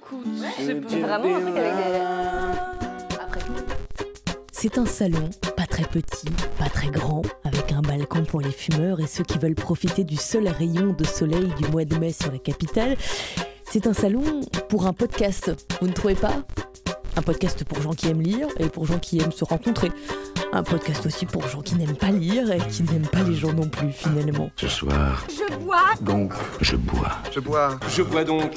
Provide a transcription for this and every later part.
Écoute, vraiment un truc avec des. Après. C'est un salon, pas très petit, pas très grand, avec un balcon pour les fumeurs et ceux qui veulent profiter du seul rayon de soleil du mois de mai sur la capitale. C'est un salon pour un podcast, vous ne trouvez pas? Un podcast pour gens qui aiment lire et pour gens qui aiment se rencontrer. Un podcast aussi pour gens qui n'aiment pas lire et qui n'aiment pas les gens non plus finalement. Ce soir, Je bois donc, je bois. Je bois. Je bois donc.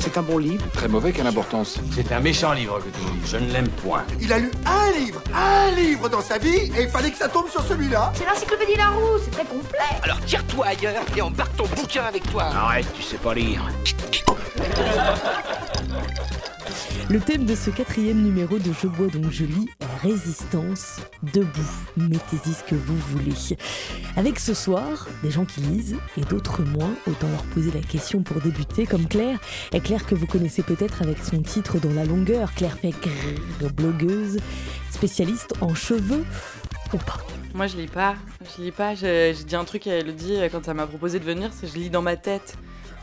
C'est un bon livre. Très mauvais, quelle importance C'est un méchant livre que tu lis. Je ne l'aime point. Il a lu un livre, un livre dans sa vie, et il fallait que ça tombe sur celui-là. C'est l'encyclopédie Larousse, c'est très complet Alors tire-toi ailleurs et embarque ton bouquin avec toi. Arrête, tu sais pas lire. Le thème de ce quatrième numéro de Je bois donc je lis, résistance, debout, mettez-y ce que vous voulez. Avec ce soir, des gens qui lisent et d'autres moins, autant leur poser la question pour débuter, comme Claire. Et Claire que vous connaissez peut-être avec son titre dans la longueur, Claire Pecre, blogueuse, spécialiste en cheveux ou pas. Moi, je lis pas. Je lis pas. J'ai j'ai dit un truc à Elodie euh, quand elle m'a proposé de venir, c'est je lis dans ma tête.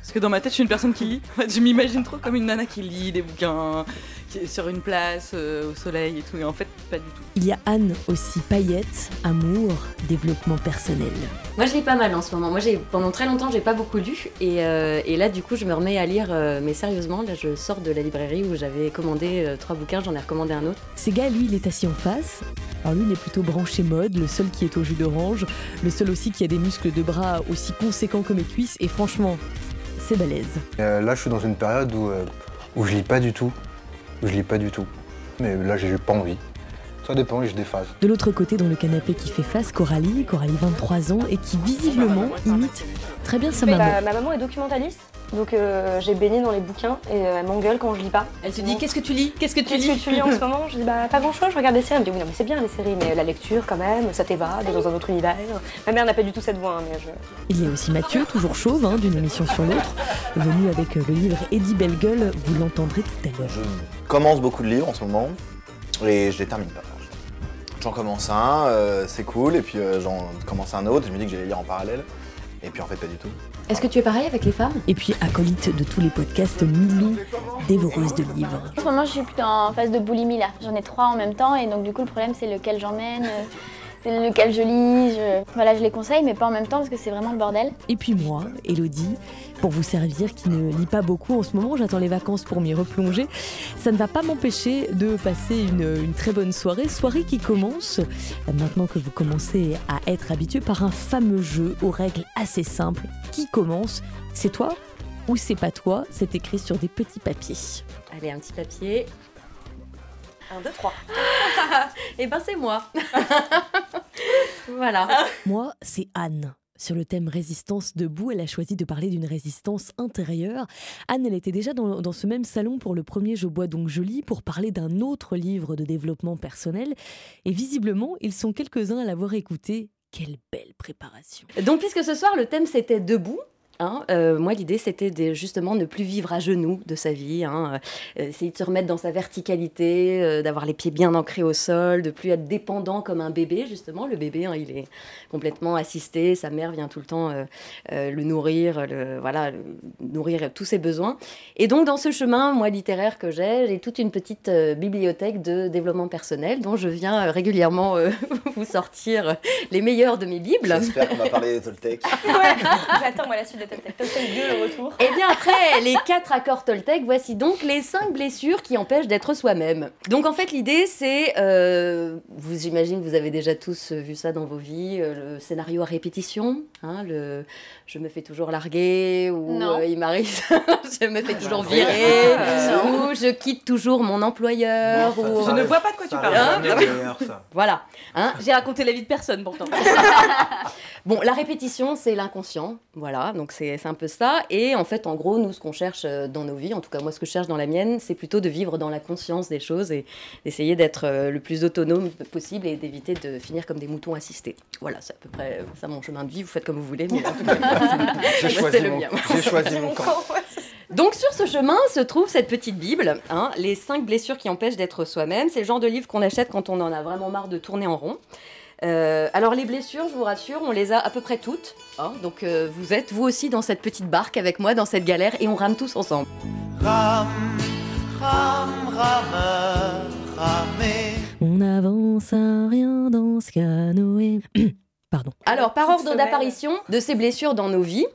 Parce que dans ma tête, je suis une personne qui lit. En fait, je m'imagine trop comme une nana qui lit des bouquins, qui est sur une place, euh, au soleil et tout. Et en fait, pas du tout. Il y a Anne aussi, paillettes, amour, développement personnel. Moi, je lis pas mal en ce moment. Moi, j'ai pendant très longtemps, j'ai pas beaucoup lu, et, euh, et là, du coup, je me remets à lire, euh, mais sérieusement. Là, je sors de la librairie où j'avais commandé euh, trois bouquins, j'en ai recommandé un autre. Sega, lui, il est assis en face. Alors lui, il est plutôt branché mode, le seul qui est au jus d'orange, le seul aussi qui a des muscles de bras aussi conséquents que mes cuisses, et franchement, c'est balèze. Euh, là, je suis dans une période où, euh, où je lis pas du tout. Où je lis pas du tout. Mais là, j'ai pas envie. Ça dépend, j'ai des phases. De l'autre côté, dans le canapé qui fait face, Coralie, Coralie 23 ans, et qui visiblement imite très bien sa maman. ma maman est documentaliste, donc euh, j'ai baigné dans les bouquins et euh, elle m'engueule quand je lis pas. Elle te dit Qu'est-ce que tu lis? Qu'est-ce que tu Qu'est-ce lis? que tu lis en ce moment? Je dis bah pas grand chose, je regarde des séries. Elle me dit oui non mais c'est bien les séries, mais la lecture quand même, ça t'évade dans un autre univers. Ma mère n'a pas du tout cette voix, hein, mais je... Il y a aussi Mathieu, toujours chauve, hein, d'une émission sur l'autre, venu avec euh, le livre Eddie Bellegueule, vous l'entendrez tout à l'heure. Je commence beaucoup de livres en ce moment et je les termine pas. franchement. J'en commence un, euh, c'est cool, et puis euh, j'en commence un autre, je me dis que j'allais lire en parallèle, et puis en fait pas du tout. Est-ce que tu es pareil avec les femmes Et puis, acolyte de tous les podcasts, Milou, dévoreuse de livres. En ce moment, je suis plutôt en phase de boulimie là. J'en ai trois en même temps et donc du coup, le problème c'est lequel j'emmène, euh, lequel je lis. je- Voilà, je les conseille, mais pas en même temps parce que c'est vraiment le bordel. Et puis moi, Elodie, pour vous servir, qui ne lit pas beaucoup en ce moment, j'attends les vacances pour m'y replonger. Ça ne va pas m'empêcher de passer une, une très bonne soirée. Soirée qui commence, maintenant que vous commencez à être habitué, par un fameux jeu aux règles assez simples. Qui commence C'est toi ou c'est pas toi C'est écrit sur des petits papiers. Allez, un petit papier. 1, 2, 3. Et ben, c'est moi. voilà. Moi, c'est Anne. Sur le thème résistance debout, elle a choisi de parler d'une résistance intérieure. Anne, elle était déjà dans, dans ce même salon pour le premier Je bois donc je lis pour parler d'un autre livre de développement personnel. Et visiblement, ils sont quelques-uns à l'avoir écouté. Quelle belle préparation. Donc, puisque ce soir, le thème c'était debout. Hein, euh, moi, l'idée, c'était de justement ne plus vivre à genoux de sa vie, hein, euh, essayer de se remettre dans sa verticalité, euh, d'avoir les pieds bien ancrés au sol, de plus être dépendant comme un bébé, justement. Le bébé, hein, il est complètement assisté, sa mère vient tout le temps euh, euh, le nourrir, le, voilà, le- nourrir tous ses besoins. Et donc, dans ce chemin, moi, littéraire que j'ai, j'ai toute une petite euh, bibliothèque de développement personnel dont je viens euh, régulièrement euh, vous sortir les meilleurs de mes bibles. J'espère qu'on va parler de Toltec. J'attends moi la suite de Toltec. Toltec 2, le retour. Et Eh bien après les quatre accords Toltec, voici donc les cinq blessures qui empêchent d'être soi-même. Donc en fait l'idée c'est, euh, vous j'imagine vous avez déjà tous vu ça dans vos vies, euh, le scénario à répétition, hein, le je me fais toujours larguer ou Non. euh, il m'arrive, je me fais toujours virer ou je quitte toujours mon employeur ou Je ne vois pas de quoi tu parles. Hein voilà, hein, j'ai raconté la vie de personne pourtant. bon, la répétition, c'est l'inconscient, voilà, donc c'est un peu ça. Et en fait, en gros, nous, ce qu'on cherche euh, dans nos vies, en tout cas moi, ce que je cherche dans la mienne, c'est plutôt de vivre dans la conscience des choses et d'essayer d'être euh, le plus autonome possible et d'éviter de finir comme des moutons assistés. Voilà, c'est à peu près ça mon chemin de vie, vous faites comme vous voulez, mais en tout cas, J'ai choisi, c'est le mon- mien. j'ai choisi mon camp. Donc sur ce chemin se trouve cette petite Bible, hein, les cinq blessures qui empêchent d'être soi-même. C'est le genre de livre qu'on achète quand on en a vraiment marre de tourner en rond. Euh, alors les blessures, je vous rassure, on les a à peu près toutes. hein. donc euh, vous êtes vous aussi dans cette petite barque avec moi dans cette galère et on rame tous ensemble. Rame, rame, rameur, ramez. On avance à rien dans ce canoë. Pardon. Alors par ordre d'apparition de ces blessures dans nos vies,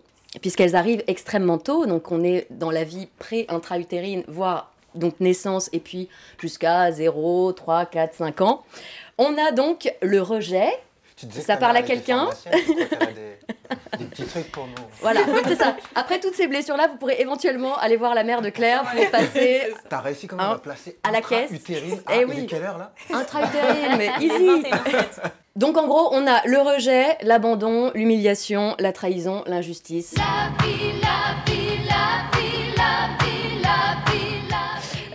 puisqu'elles arrivent extrêmement tôt, donc on est dans la vie pré-intra-utérine, voire donc naissance et puis jusqu'à 0, 3, 4, 5 ans. On a donc le rejet. Ça parle à quelqu'un des, des petits trucs pour nous. Voilà, c'est ça. Après toutes ces blessures-là, vous pourrez éventuellement aller voir la mère de Claire pour passer T'as réussi quand même Hein, à placer à la caisse. utérine. Eh Ah, oui. Il est quelle heure là? Intra-utérine, mais easy. Donc en gros, on a le rejet, l'abandon, l'humiliation, la trahison, l'injustice.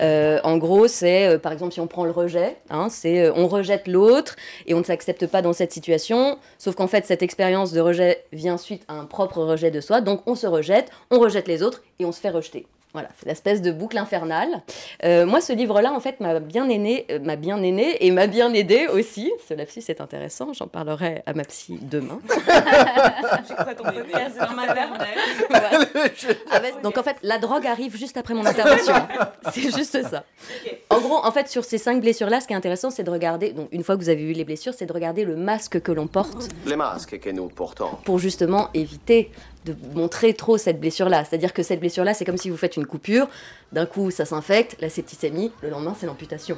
Euh, en gros, c'est euh, par exemple si on prend le rejet, hein, c'est euh, on rejette l'autre et on ne s'accepte pas dans cette situation. Sauf qu'en fait, cette expérience de rejet vient suite à un propre rejet de soi. Donc on se rejette, on rejette les autres et on se fait rejeter. Voilà, c'est l'espèce de boucle infernale. Euh, moi, ce livre-là, en fait, m'a bien aîné, euh, m'a bien aîné et m'a bien aidé aussi. Ce lapsus est intéressant. J'en parlerai à ma psy demain. Dans ma. Ah donc en fait, la drogue arrive juste après mon intervention. c'est juste ça. En gros, en fait, sur ces cinq blessures-là, ce qui est intéressant, c'est de regarder, donc une fois que vous avez vu les blessures, c'est de regarder le masque que l'on porte Les masques que nous portons. pour justement éviter de montrer trop cette blessure-là. C'est-à-dire que cette blessure-là, c'est comme si vous faites une coupure, d'un coup ça s'infecte, la septicémie, le lendemain c'est l'amputation.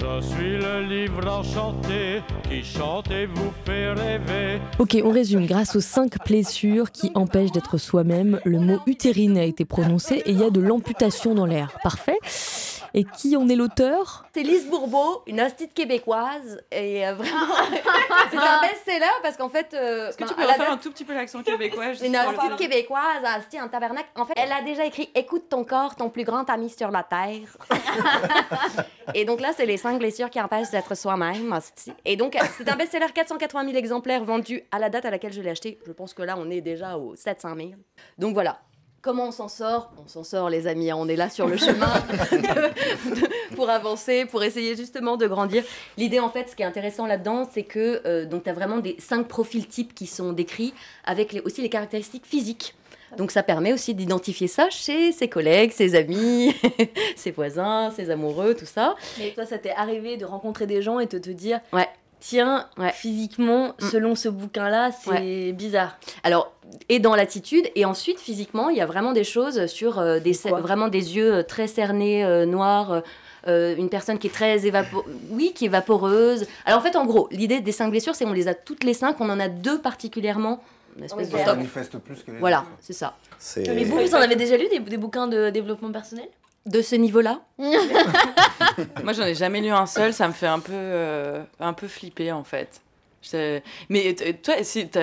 Je suis le livre enchanté qui chante et vous fait rêver. Ok, on résume. Grâce aux cinq blessures qui empêchent d'être soi-même, le mot utérine a été prononcé et il y a de l'amputation dans l'air. Parfait. Et qui en est l'auteur C'est Lise Bourbeau, une hostite québécoise, et euh, vraiment, c'est un best-seller parce qu'en fait... euh, Est-ce que tu ben, peux à la refaire date- un tout petit peu l'accent québécois une faire québécoise, hostie en tabernacle. En fait, elle a déjà écrit Écoute ton corps, ton plus grand ami sur la terre. et donc là, c'est les cinq blessures qui empêchent d'être soi-même. Et donc, c'est un best-seller 480 000 exemplaires vendus à la date à laquelle je l'ai acheté. Je pense que là, on est déjà aux 700 000. Donc voilà. Comment on s'en sort? On s'en sort, les amis. hein. On est là sur le chemin de- pour avancer, pour essayer justement de grandir. L'idée, en fait, ce qui est intéressant là-dedans, c'est que euh, donc tu as vraiment des cinq profils types qui sont décrits avec les- aussi les caractéristiques physiques. Donc ça permet aussi d'identifier ça chez ses collègues, ses amis, ses voisins, ses amoureux, tout ça. Mais toi, ça t'est arrivé de rencontrer des gens et de te dire Ouais. Tiens, physiquement, selon ce bouquin-là, c'est Ouais. bizarre. Alors, et dans l'attitude, et ensuite physiquement, il y a vraiment des choses sur euh, des, vraiment des yeux euh, très cernés, euh, noirs, euh, une personne qui est très évapo oui, qui est vaporeuse. Alors en fait, en gros, l'idée des cinq blessures, c'est on les a toutes les cinq, on en a deux particulièrement. Une espèce de manifeste plus que les Voilà, c'est ça. Mais vous, vous en avez déjà lu des, des bouquins de développement personnel? De ce niveau-là Moi, j'en ai jamais lu un seul, ça me fait un peu, euh, un peu flipper en fait. Je- Mais t- toi,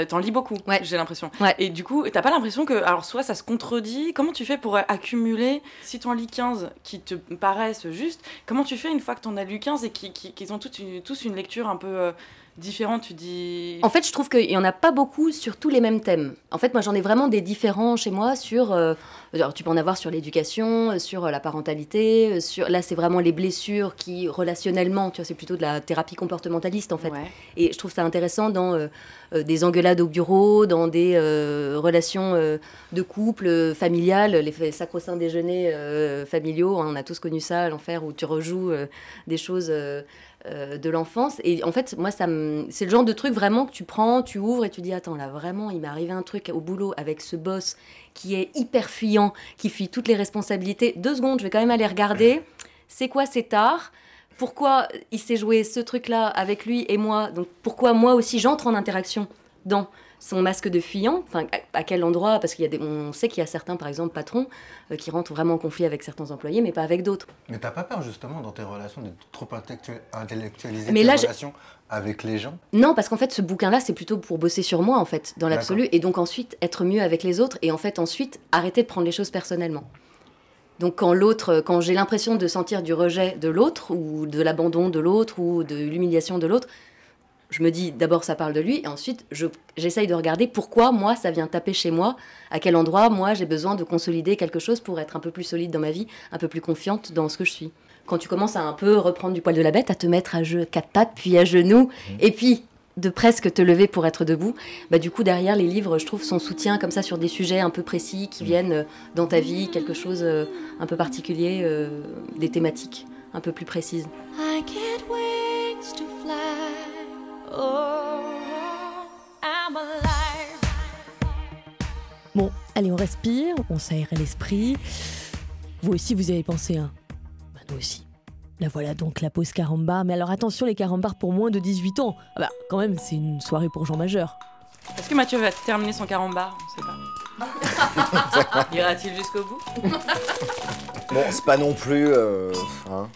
t'en lis beaucoup, j'ai l'impression. Et du coup, t'as pas l'impression que, alors soit ça se contredit, comment tu fais pour euh, accumuler, si t'en lis 15 qui te paraissent justes, comment tu fais une fois que t'en as lu 15 et qui- qui- qu'ils ont toutes une- tous une lecture un peu euh, différente, tu dis... En fait, je trouve qu'il n'y en a pas beaucoup sur tous les mêmes thèmes. En fait, moi, j'en ai vraiment des différents chez moi sur. euh, alors, tu peux en avoir sur l'éducation, euh, sur euh, la parentalité, sur. Là, c'est vraiment les blessures qui, relationnellement, tu vois, c'est plutôt de la thérapie comportementaliste, en fait. Et je trouve ça intéressant dans euh, des engueulades au bureau, dans des euh, relations de couple, familiales, les sacro-saints déjeuners familiaux. hein, on a tous connu ça, l'enfer, où tu rejoues des choses. Euh, de l'enfance. Et en fait, moi, ça c'est le genre de truc vraiment que tu prends, tu ouvres et tu dis Attends, là, vraiment, il m'est arrivé un truc au boulot avec ce boss qui est hyper fuyant, qui fuit toutes les responsabilités. Deux secondes, je vais quand même aller regarder. C'est quoi cet art? Pourquoi il s'est joué ce truc-là avec lui et moi? Donc, pourquoi moi aussi j'entre en interaction dans son masque de fuyant Enfin, à, quel endroit Parce qu'il y a des... on sait qu'il y a certains, par exemple, patrons, euh, qui rentrent vraiment en conflit avec certains employés, mais pas avec d'autres. Mais t'as pas peur justement dans tes relations d'être trop intellectu- intellectualisé Mais tes là, je- relations avec les gens? Non, parce qu'en fait, ce bouquin-là, c'est plutôt pour bosser sur moi, en fait, dans l'absolu, et donc ensuite être mieux avec les autres, et en fait, ensuite, arrêter de prendre les choses personnellement. Donc, quand l'autre, quand j'ai l'impression de sentir du rejet de l'autre, ou de l'abandon de l'autre, ou de l'humiliation de l'autre, je me dis d'abord ça parle de lui, et ensuite je- j'essaye de regarder pourquoi moi ça vient taper chez moi, à quel endroit moi j'ai besoin de consolider quelque chose pour être un peu plus solide dans ma vie, un peu plus confiante dans ce que je suis. Quand tu commences à un peu reprendre du poil de la bête, à te mettre à jeu quatre pattes, puis à genoux, et puis de presque te lever pour être debout, bah du coup derrière les livres, je trouve son soutien comme ça sur des sujets un peu précis qui viennent euh, dans ta vie, quelque chose euh, un peu particulier, euh, des thématiques un peu plus précises. I get wings to fly. Oh, I'm alive. Bon, allez, on respire, on s'aère l'esprit. Vous aussi, vous y avez pensé, hein Bah, nous aussi. La voilà donc la pause carambar. Mais alors attention, les carambars pour moins de 18 ans. Ah bah, quand même, c'est une soirée pour gens majeurs. Est-ce que Mathieu va terminer son carambar On sait pas. Ira-t-il jusqu'au bout? Bon, c'est pas non plus. euh, hein,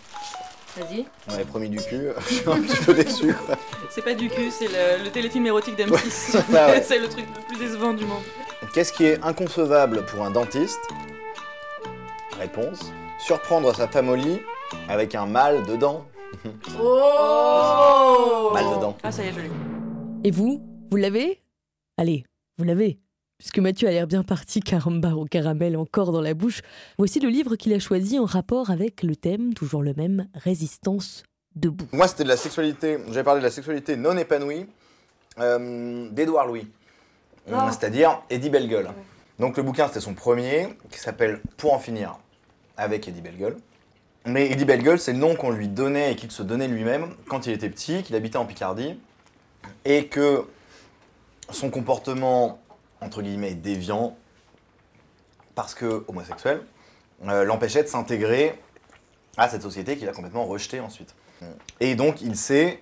Vas-y. on avait promis du cul, je suis un petit peu déçu quoi. C'est pas du cul, c'est le, le téléfilm érotique d'M6. c'est ça, ouais. c'est le truc le plus décevant du monde. Qu'est-ce qui est inconcevable pour un dentiste? Réponse surprendre sa femme au lit avec un mal dedans. Oh Mal dedans. Ah, ça y est, je l'ai. Et vous Vous l'avez? Allez, vous l'avez. Puisque Mathieu a l'air bien parti, carambar au caramel encore dans la bouche, voici le livre qu'il a choisi en rapport avec le thème, toujours le même, résistance debout. Moi, c'était de la sexualité. J'avais parlé de la sexualité non épanouie euh, d'Edouard Louis. Euh, C'est-à-dire Eddie Bellegueule. Donc, le bouquin, c'était son premier, qui s'appelle Pour en finir avec Eddie Bellegueule. Mais Eddie Bellegueule, c'est le nom qu'on lui donnait et qu'il se donnait lui-même quand il était petit, qu'il habitait en Picardie, et que son comportement, entre guillemets, déviant, parce que homosexuel, euh, l'empêchait de s'intégrer à cette société qu'il a complètement rejetée ensuite. Et donc, il s'est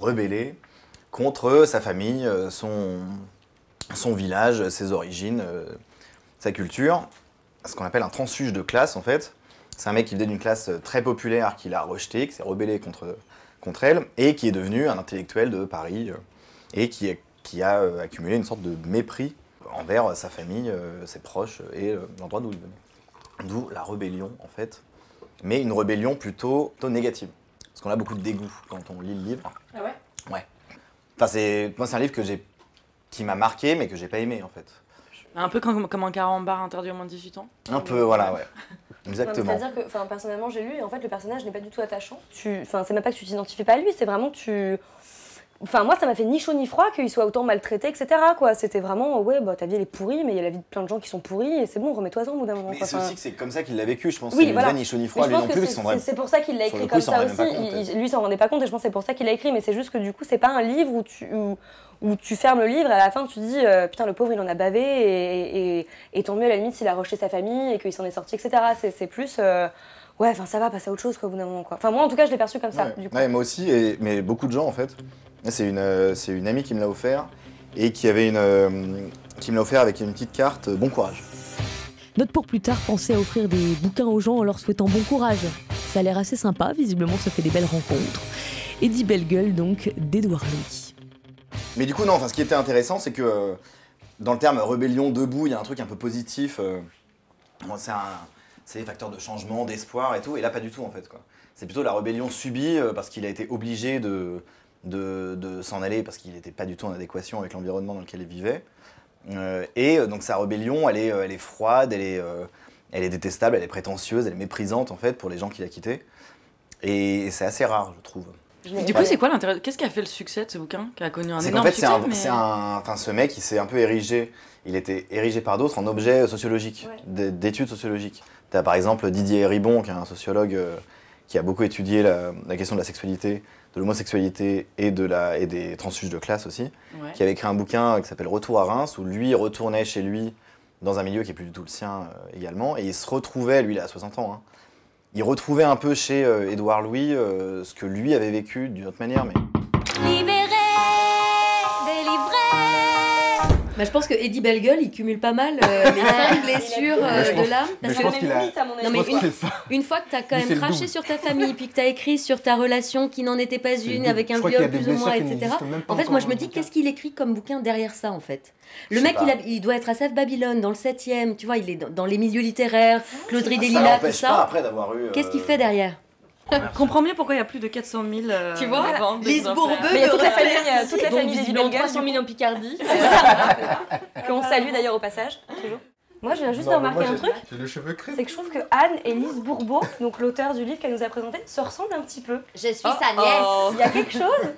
rebellé contre sa famille, euh, son, son village, ses origines, euh, sa culture. Ce qu'on appelle un transfuge de classe, en fait. C'est un mec qui venait d'une classe très populaire qu'il a rejeté, qui s'est rebellé contre, contre elle, et qui est devenu un intellectuel de Paris, et qui, qui a accumulé une sorte de mépris envers euh, sa famille, euh, ses proches, et euh, l'endroit d'où il venait. D'où la rébellion, en fait. Mais une rébellion plutôt, plutôt négative. Parce qu'on a beaucoup de dégoût quand on lit le livre. Ah ouais? Ouais. Enfin, c'est, moi, c'est un livre que j'ai, qui m'a marqué, mais que j'ai pas aimé, en fait. Un peu comme, comme un carambar interdit au moins de 18 ans. Un peu, voilà, ouais. Exactement. mais C'est-à-dire que, enfin, personnellement, j'ai lu et en fait, le personnage n'est pas du tout attachant. Tu, enfin, c'est même pas que tu t'identifies pas à lui, c'est vraiment que tu. Enfin, moi, ça m'a fait ni chaud ni froid qu'il soit autant maltraité, etc. Quoi. C'était vraiment, ouais, bah, ta vie elle est pourrie, mais il y a la vie de plein de gens qui sont pourris et c'est bon, remets-toi-en au bout d'un moment. Mais c'est aussi que c'est comme ça qu'il l'a vécu, je pense. Oui, voilà. ni chaud ni froid, lui non plus, c'est- pour ça qu'il l'a écrit comme ça aussi. Il- lui, il s'en rendait pas compte et je pense que c'est pour ça qu'il l'a écrit. Mais c'est juste que du coup, c'est pas un livre où tu, où, où tu fermes le livre et à la fin tu dis euh, putain, le pauvre il en a bavé et, et, et tant mieux à la limite s'il a rejeté sa famille et qu'il s'en est sorti, etc. C'est c'est plus. euh, ouais, enfin ça va, passer à autre chose quoi, au bout d'un moment. Quoi. Enfin, moi en tout cas, je l'ai perçu comme ça. Ouais. Du coup. Ouais, moi aussi, et, mais beaucoup de gens en fait. C'est une, euh, c'est une amie qui me l'a offert et qui avait une, euh, qui me l'a offert avec une petite carte euh, Bon courage. Note pour plus tard, pensez à offrir des bouquins aux gens en leur souhaitant bon courage. Ça a l'air assez sympa, visiblement ça fait des belles rencontres. Eddie Bellegueule donc d'Edouard Louis. Mais du coup, non, enfin, ce qui était intéressant, c'est que euh, dans le terme rébellion debout, il y a un truc un peu positif. euh, bon, c'est un, c'est des facteurs de changement, d'espoir et tout. Et là, pas du tout en fait. quoi. C'est plutôt la rébellion subie euh, parce qu'il a été obligé de, de, de s'en aller parce qu'il n'était pas du tout en adéquation avec l'environnement dans lequel il vivait. Euh, et euh, donc sa rébellion, elle est, euh, elle est froide, elle est, euh, elle est détestable, elle est prétentieuse, elle est méprisante en fait pour les gens qui l'a quitté. Et c'est assez rare, je trouve. Du coup, c'est quoi l'intérêt Qu'est-ce qui a fait le succès de ce bouquin Qui a connu un énorme fait, c'est succès un, mais- c'est un- enfin, ce mec, il s'est un peu érigé, il était érigé par d'autres en objet sociologique, d- d'études sociologiques. Tu as par exemple Didier Ribon, qui est un sociologue euh, qui a beaucoup étudié la, la question de la sexualité, de l'homosexualité et, de la, et des transfuges de classe aussi, Ouais. qui avait écrit un bouquin qui s'appelle Retour à Reims, où lui retournait chez lui dans un milieu qui est plus du tout le sien euh, également, et il se retrouvait, lui il a 60 ans, hein, il retrouvait un peu chez euh, Édouard Louis euh, ce que lui avait vécu d'une autre manière, mais Bah, je pense que Eddie Bellegueule, il cumule pas mal euh, les cinq blessures Mais euh, de l'âme. mais Parce je que- pense qu'il a- Non, mais une, fois que tu as quand même craché sur ta famille, puis que tu as écrit sur ta relation qui n'en était pas une, avec un viol plus ou moins, etc. En fait, moi, je me dis, qu'est-ce qu'il écrit comme bouquin derrière ça, en fait? Le mec, il, pas. a- il doit être à Sèvres Babylone, dans le 7 tu vois, il est dans, dans les milieux littéraires, Clauderie ça des Lilas, tout ça. pas après d'avoir eu. Qu'est-ce qu'il euh, fait derrière? Comprends mieux pourquoi il y a plus de 400 000 euh, Tu vois, ventes. Bourbeux, Mais il y a toute la famille, remercie. toute la Donc, famille des visiblement Bellegueule, 300 du 000 en Picardie. Qu'on salue d'ailleurs au passage, toujours. Moi, je viens juste de remarquer un truc. J'ai le cheveu crépus. C'est que je trouve que Anne et Lise Bourbeau, donc l'auteur du livre qu'elle nous a présenté, se ressemblent un petit peu. Je suis Oh, sa nièce. oh. Il y a quelque chose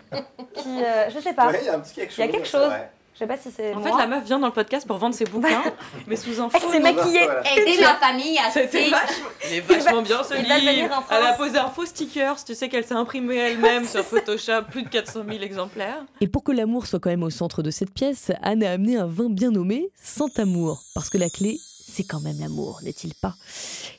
qui. euh, je sais pas. Ouais, il y a un petit quelque Il y a chose, quelque c'est chose. Vrai. Je sais pas si c'est. En moi. fait, la meuf vient dans le podcast pour vendre ses bouquins, mais sous un faux Elle s'est maquillée. Aider ma famille à C'était se vachement, il est vachement bien ce livre. Elle a posé un faux sticker, tu sais qu'elle s'est imprimée elle-même sur Photoshop, plus de 400 000 exemplaires. Et pour que l'amour soit quand même au centre de cette pièce, Anne a amené un vin bien nommé Saint-Amour. Parce que la clé, c'est quand même l'amour, n'est-il pas?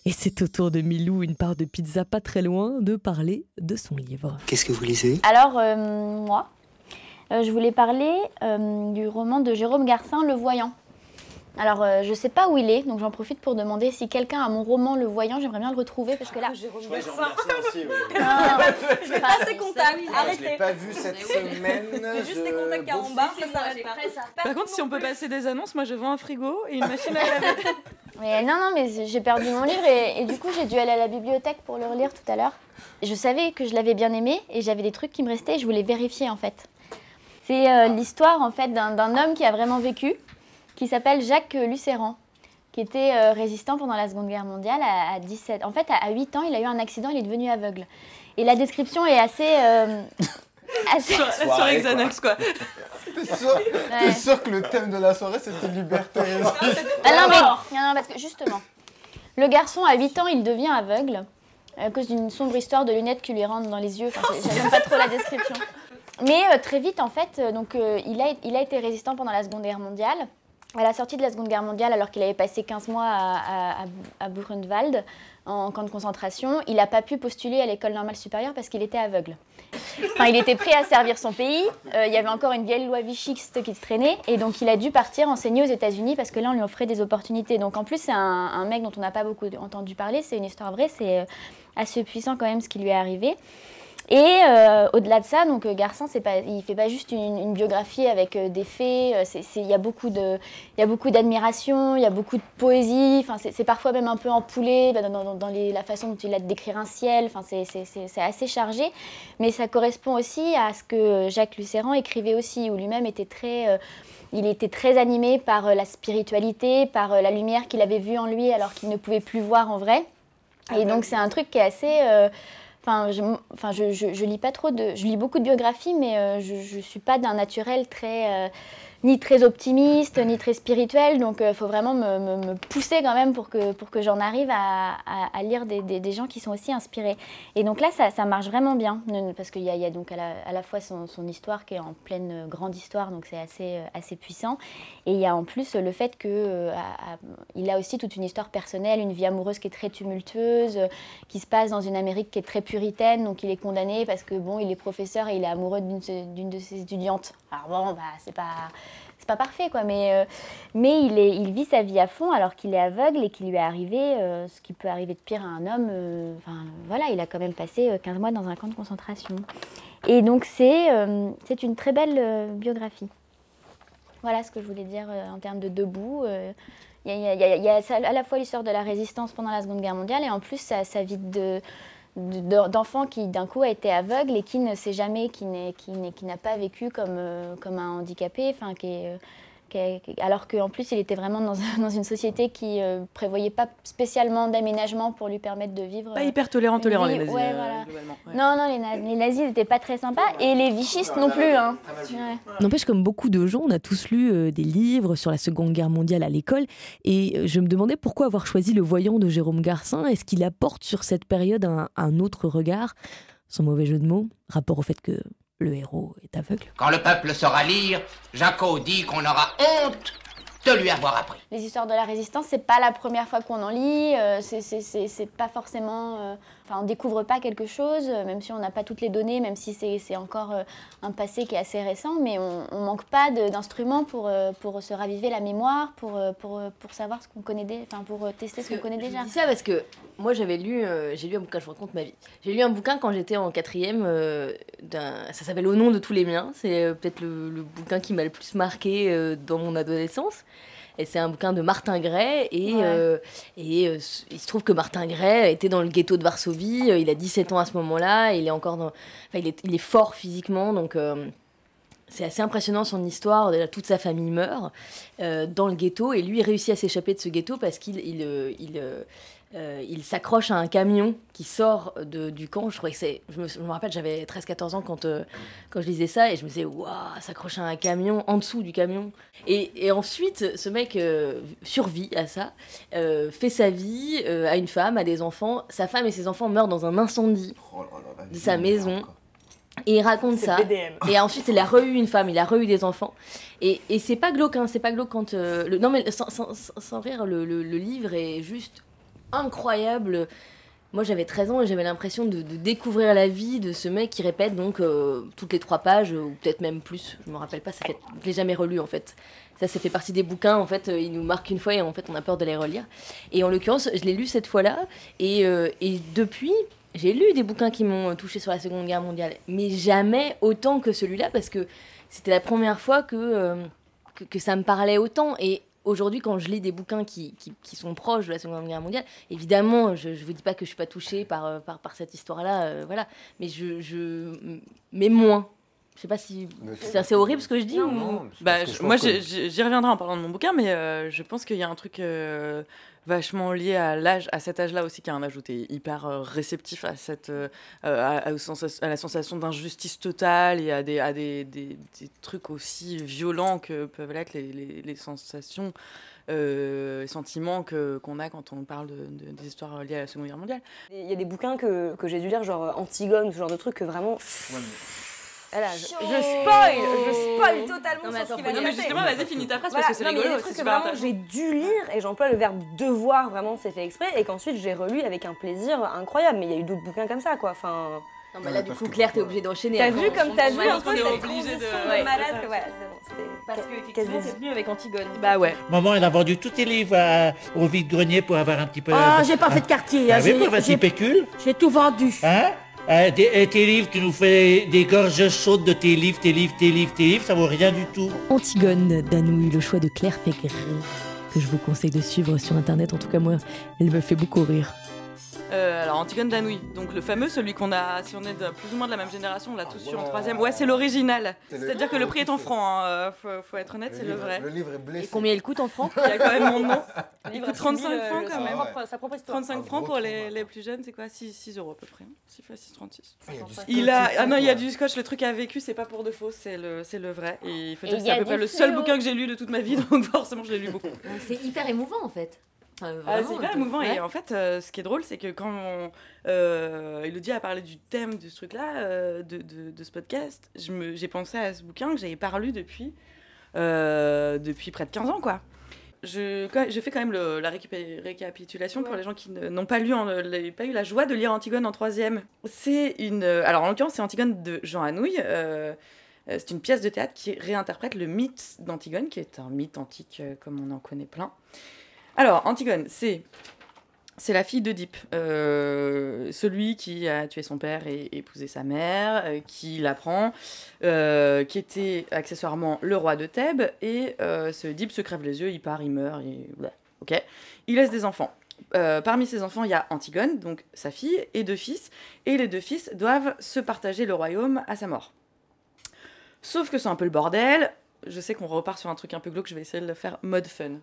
Et c'est au tour de Milou, une part de pizza pas très loin, de parler de son livre. Qu'est-ce que vous lisez? Alors, euh, moi, euh, je voulais parler euh, du roman de Jérôme Garcin, Le Voyant. Alors, euh, je sais pas où il est, donc j'en profite pour demander si quelqu'un a mon roman Le Voyant, j'aimerais bien le retrouver parce que là. Jérôme Ouais, envie de dire aussi, oui. Je vais passer contact. Je l'ai Arrêtez. pas vu cette semaine. J'ai juste les contacts bosse. caramba, ça s'arrête pas. Par contre, si on peut passer des annonces, moi je vends un frigo et une machine à laver. Mais non, non, mais j'ai perdu mon livre et, et du coup, j'ai dû aller à la bibliothèque pour le relire tout à l'heure. Je savais que je l'avais bien aimé et j'avais des trucs qui me restaient et je voulais vérifier en fait. C'est euh, l'histoire en fait d'un homme qui a vraiment vécu, qui s'appelle Jacques Lucéran, qui était euh, résistant pendant la Seconde Guerre mondiale à, à 17. En fait, à, à 8 ans, il a eu un accident, il est devenu aveugle. Et la description est assez. euh, assez... Sur, soirée Xanax, quoi. T'es sûr, t'es sûr que le thème de la soirée c'était liberté Ah non, mais, non, non, parce que justement, le garçon, à 8 ans, il devient aveugle à cause d'une sombre histoire de lunettes qui lui rentrent dans les yeux. Enfin, j'ai- j'aime pas trop la description. Mais euh, très vite, en fait, euh, donc, euh, il, a, été résistant pendant la Seconde Guerre mondiale. À la sortie de la Seconde Guerre mondiale, alors qu'il avait passé 15 mois à, Buchenwald, en camp de concentration, il n'a pas pu postuler à l'école normale supérieure parce qu'il était aveugle. Enfin, il était prêt à servir son pays. il y avait encore une vieille loi vichiste qui traînait. Et donc, il a dû partir enseigner aux États-Unis parce que là, on lui offrait des opportunités. Donc, en plus, c'est un, mec dont on n'a pas beaucoup entendu parler. C'est une histoire vraie. C'est assez puissant quand même ce qui lui est arrivé. Et euh, au-delà de ça, donc euh, Garcin, c'est pas, il fait pas juste une, une biographie avec euh, des faits. Il y a beaucoup de, il y a beaucoup d'admiration, il y a beaucoup de poésie. Enfin, c'est parfois même un peu empoulé bah, dans, dans- dans les- la façon dont il a de décrire un ciel. Enfin, c'est- assez chargé, mais ça correspond aussi à ce que Jacques Lucéran écrivait aussi, où lui-même était très euh, il était très animé par la spiritualité, par la lumière qu'il avait vue en lui alors qu'il ne pouvait plus voir en vrai. Et donc c'est un truc qui est assez... euh, Enfin, je, lis pas trop de... Je lis beaucoup de biographies, mais euh, je, je suis pas d'un naturel très... euh, ni très optimiste, ni très spirituel. Donc il faut vraiment me, pousser quand même pour que, pour que j'en arrive à, à- lire des, des- des gens qui sont aussi inspirés. Et donc là, ça, ça marche vraiment bien, parce qu'il y y a donc à la, à la fois son, son histoire qui est en pleine euh, grande histoire, donc c'est assez, euh, assez puissant. Et il y a en plus euh, le fait qu'il a aussi toute une histoire personnelle, une vie amoureuse qui est très tumultueuse, euh, qui se passe dans une Amérique qui est très puritaine, donc il est condamné parce que bon, il est professeur et il est amoureux d'une de ses étudiantes. Alors bon, bah, c'est pas pas parfait quoi, mais, euh, mais il, vit sa vie à fond alors qu'il est aveugle et qu'il lui est arrivé euh, ce qui peut arriver de pire à un homme. euh, voilà, il a quand même passé euh, 15 mois dans un camp de concentration. Et donc c'est c'est une très belle biographie. Voilà ce que je voulais dire en termes de debout. Il y a, à la fois l'histoire de la résistance pendant la Seconde Guerre mondiale et en plus sa, sa vie de- d'enfant qui d'un coup a été aveugle et qui ne sait jamais, qui n'a pas vécu comme, euh, comme un handicapé, enfin qui est, euh, alors qu'en plus il était vraiment dans, un- dans une société qui euh, prévoyait pas spécialement d'aménagement pour lui permettre de vivre. Pas euh, hyper tolérant, une tolérant, les nazis, ouais, euh, voilà. globalement, ouais. Non, non, les, na- les nazis n'étaient pas très sympas et les vichistes non plus. Hein. Ouais. N'empêche, comme beaucoup de gens, on a tous lu euh, des livres sur la Seconde Guerre mondiale à l'école, et euh, je me demandais pourquoi avoir choisi Le Voyant de Jérôme Garcin. Est-ce qu'il apporte sur cette période un, un autre regard, sans mauvais jeu de mots, rapport au fait que le héros est aveugle Quand le peuple saura lire, Jaco dit qu'on aura honte de lui avoir appris. Les histoires de la résistance, c'est pas la première fois qu'on en lit, euh, c'est- c'est c'est- c'est pas forcément. euh, Enfin, on découvre pas quelque chose, euh, même si on n'a pas toutes les données, même si c'est c'est encore euh, un passé qui est assez récent, mais on, on manque pas d'instruments pour, euh, pour se raviver la mémoire, pour, pour, pour savoir ce qu'on connaît, enfin pour tester ce qu'on connaît déjà. Je dis ça parce que moi j'avais lu, euh, j'ai lu un bouquin, je vous raconte ma vie. J'ai lu un bouquin quand j'étais en quatrième, euh, d'un- ça s'appelle Au nom de tous les miens. C'est peut-être le, le bouquin qui m'a le plus marqué euh, dans mon adolescence. Et c'est un bouquin de Martin Gray. Et, Ouais. euh, et euh, il se trouve que Martin Gray était dans le ghetto de Varsovie. euh, Il a 17 ans à ce moment-là. Il est encore dans. Enfin, il est, il est fort physiquement. Donc. euh, c'est assez impressionnant son histoire. Déjà, toute sa famille meurt dans le ghetto et lui réussit à s'échapper de ce ghetto parce qu'il il, il, euh, il s'accroche à un camion qui sort de- du camp. Je, trouvais que c'est, je, me, je me rappelle, j'avais 13-14 ans quand, euh, quand je lisais ça et je me disais, waouh, s'accroche à un camion, en dessous du camion. Et, et ensuite, ce mec euh, survit à ça, euh, fait sa vie, euh, a une femme, a des enfants. Sa femme et ses enfants meurent dans un incendie de sa maison. Et il raconte ça. BDM. Et ensuite, il a re-eu une femme, il a re-eu des enfants. Et, et c'est pas glauque, hein, c'est pas glauque quand. euh, le, non, mais sans, sans- sans- sans rire, le, le- le livre est juste incroyable. Moi, j'avais 13 ans et j'avais l'impression de, découvrir la vie de ce mec qui répète donc euh, toutes les trois pages, ou peut-être même plus. Je me rappelle pas, ça fait, je l'ai jamais relu en fait. Ça, ça fait partie des bouquins. En fait, euh, ils nous marquent une fois et en fait, on a peur de les relire. Et en l'occurrence, je l'ai lu cette fois-là. Et, euh, depuis, j'ai lu des bouquins qui m'ont touché sur la Seconde Guerre mondiale, mais jamais autant que celui-là parce que c'était la première fois que, que, que ça me parlait autant. Et aujourd'hui, quand je lis des bouquins qui, qui, sont proches de la Seconde Guerre mondiale, évidemment, je ne vous dis pas que je suis pas touchée par, euh, cette histoire-là, euh, voilà, mais je, je. Mais moins. Je sais pas si. C'est assez horrible ce que je dis ou... Bah, que je- je moi, que- j'y reviendrai en parlant de mon bouquin, mais euh, je pense qu'il y a un truc euh, vachement lié à l'âge, à cet âge-là aussi, qui a un âge où t'es hyper euh, réceptif à cette, à, la sensation d'injustice totale et à des, à des, des- des trucs aussi violents que peuvent l'être les, les- les sensations. euh, les sentiments qu'on a quand on parle de, de- des histoires liées à la Seconde Guerre mondiale. Il y a des bouquins que, que j'ai dû lire, genre Antigone, ce genre de truc que vraiment. Voilà, je, je spoil, je spoil totalement Non, mais sur attends, ce qui va dire- se mais justement, vas-y, finis ta phrase, Voilà, parce que c'est non, mais il y a rigolo, des trucs que vraiment j'ai dû lire et j'emploie le verbe devoir, vraiment c'est fait exprès, et qu'ensuite j'ai relu avec un plaisir incroyable. Mais il y a eu d'autres bouquins comme ça, quoi. Enfin, Non, mais là, du coup, Claire, t'es obligée d'enchaîner. T'as Après, vu comme t'as vu un peu cette obligé de- transition de ouais. malade que voilà, c'est bon, c'était Parce que effectivement, c'est venu avec Antigone. Bah ouais. Maman, elle a vendu tous tes livres au vide-grenier pour avoir un petit peu. Ah, j'ai pas fait de quartier. Ah hein, j'ai- des pécules J'ai tout vendu. Hein? Des- et tes livres, tu nous fais des gorges chaudes de tes livres, tes livres, tes livres, tes livres, ça vaut rien du tout. Antigone d'Anouilh, le choix de Claire Fégré, que je vous conseille de suivre sur internet. En tout cas, moi, elle me fait beaucoup rire. Euh, alors Antigone d'Anouilh, donc le fameux, celui qu'on a, si on est de plus ou moins de la même génération, on l'a tous su en troisième. Ouais, c'est l'original. C'est-à-dire que le prix est en francs, hein, euh, faut, faut être honnête, c'est le vrai. Le livre est blessé. Et combien il coûte en francs Il y a quand même mon nom. Il livre coûte a 35 subi le- francs le- quand même. propre- sa propre histoire. 35 Un francs pour les, les plus jeunes, c'est quoi 6, 6 euros à peu près. hein. 6 fois 6, 36. Ah, il a Ah non, il y a du scotch, le truc a vécu, c'est pas pour de faux, c'est le, c'est le vrai. Et il faut dire que c'est à peu près le seul bouquin que j'ai lu de toute ma vie, donc forcément je l'ai lu beaucoup. C'est hyper émouvant en fait. Enfin, Ah, vraiment, c'est hyper émouvant Ouais. et en fait euh, ce qui est drôle c'est que quand on, euh, Elodie a parlé du thème de ce truc là de, de- de ce podcast j'ai pensé à ce bouquin que j'avais pas lu depuis euh, depuis près de 15 ans quoi je, je fais quand même le- la récapitulation pour les gens qui n'ont pas lu, pas eu la joie de lire Antigone en troisième. C'est une, euh, alors en l'occurrence c'est Antigone de Jean Anouilh. euh, euh, c'est une pièce de théâtre qui réinterprète le mythe d'Antigone, qui est un mythe antique euh, comme on en connaît plein. Alors, Antigone, c'est c'est la fille d'Oedipe, euh, celui qui a tué son père et épousé sa mère, euh, qui l'apprend, euh, qui était accessoirement le roi de Thèbes, et ce Oedipe se crève les yeux, il part, il meurt, ok. Il laisse des enfants. Parmi ses enfants, il y a Antigone, donc sa fille, et deux fils, et les deux fils doivent se partager le royaume à sa mort. Sauf que c'est un peu le bordel. Je sais qu'on repart sur un truc un peu glauque, je vais essayer de le faire mode fun.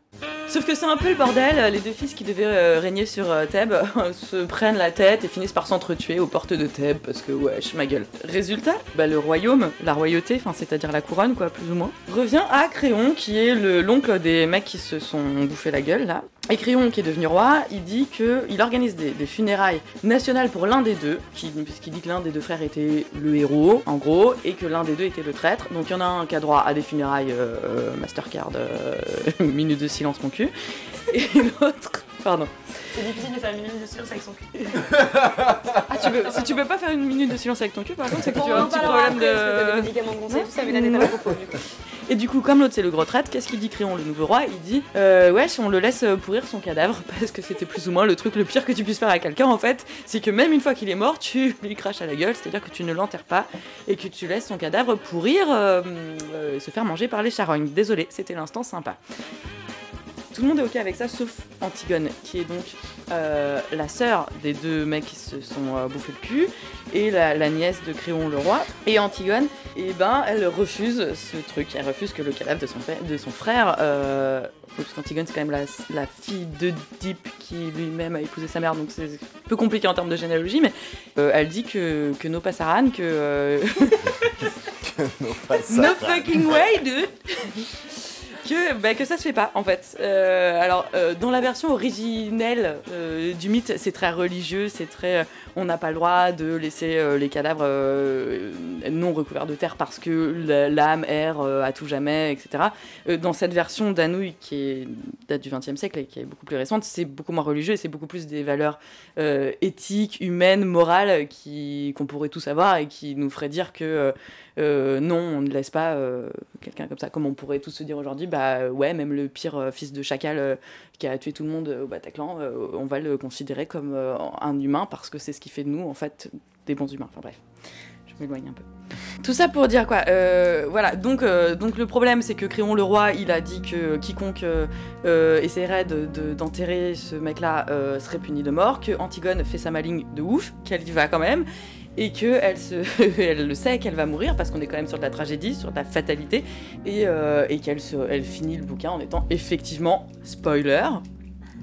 Sauf que c'est un peu le bordel, les deux fils qui devaient euh, régner sur euh, Thèbes se prennent la tête et finissent par s'entretuer aux portes de Thèbes parce que wesh, ma gueule. Résultat, bah, le royaume, la royauté, enfin c'est-à-dire la couronne quoi, plus ou moins, revient à Créon qui est le- l'oncle des mecs qui se sont bouffés la gueule là. Et Créon qui est devenu roi, il dit que il organise des, funérailles nationales pour l'un des deux, qui, puisqu'il dit que l'un des deux frères était le héros en gros et que l'un des deux était le traître. Donc il y en a un qui a droit à des funérailles euh, euh, Mastercard, euh, minute de silence mon cul, et l'autre, pardon. C'est difficile de faire une minute de silence avec son cul. Ah, tu veux, si tu peux pas faire une minute de silence avec ton cul, par contre, c'est que tu as un petit problème de. Et du coup, comme l'autre c'est le gros traître, qu'est-ce qu'il dit Créon, le nouveau roi? Il dit euh, Wesh, on le laisse pourrir son cadavre, parce que c'était plus ou moins le truc le pire que tu puisses faire à quelqu'un en fait, c'est que même une fois qu'il est mort, tu lui craches à la gueule, c'est-à-dire que tu ne l'enterres pas et que tu laisses son cadavre pourrir euh, euh, se faire manger par les charognes. Désolé, c'était l'instant sympa. Tout le monde est ok avec ça, sauf Antigone, qui est donc euh, la sœur des deux mecs qui se sont euh, bouffés le cul, et la, la nièce de Créon le roi. Et Antigone, et ben, elle refuse ce truc, elle refuse que le cadavre de son, père- de son frère, euh, parce qu'Antigone c'est quand même la, la fille d'Oedipe qui lui-même a épousé sa mère, donc c'est un peu compliqué en termes de généalogie, mais elle dit que, que no passaran, que... euh, No fucking way, dude que, bah, que ça se fait pas en fait. Euh, alors euh, dans la version originelle euh, du mythe, c'est très religieux, c'est très, on n'a pas le droit de laisser les cadavres non recouverts de terre parce que l'âme erre à tout jamais, etc. Dans cette version d'Anouilh qui est, date du XXe siècle et qui est beaucoup plus récente, c'est beaucoup moins religieux et c'est beaucoup plus des valeurs éthiques, humaines, morales qui qu'on pourrait tous avoir et qui nous feraient dire que euh, non, on ne laisse pas euh, quelqu'un comme ça, comme on pourrait tous se dire aujourd'hui, bah euh, ouais, même le pire fils de chacal qui a tué tout le monde au Bataclan, on va le considérer comme un humain parce que c'est ce qui fait de nous en fait des bons humains. Enfin bref, je m'éloigne un peu. Tout ça pour dire quoi Voilà, donc, donc le problème c'est que Créon le roi, il a dit que quiconque essaierait de- de- d'enterrer ce mec-là serait puni de mort, que Antigone fait sa maligne de ouf, qu'elle y va quand même, et qu'elle se, elle le sait qu'elle va mourir parce qu'on est quand même sur de la tragédie, sur de la fatalité, et, euh, et qu'elle se- elle finit le bouquin en étant effectivement, spoiler,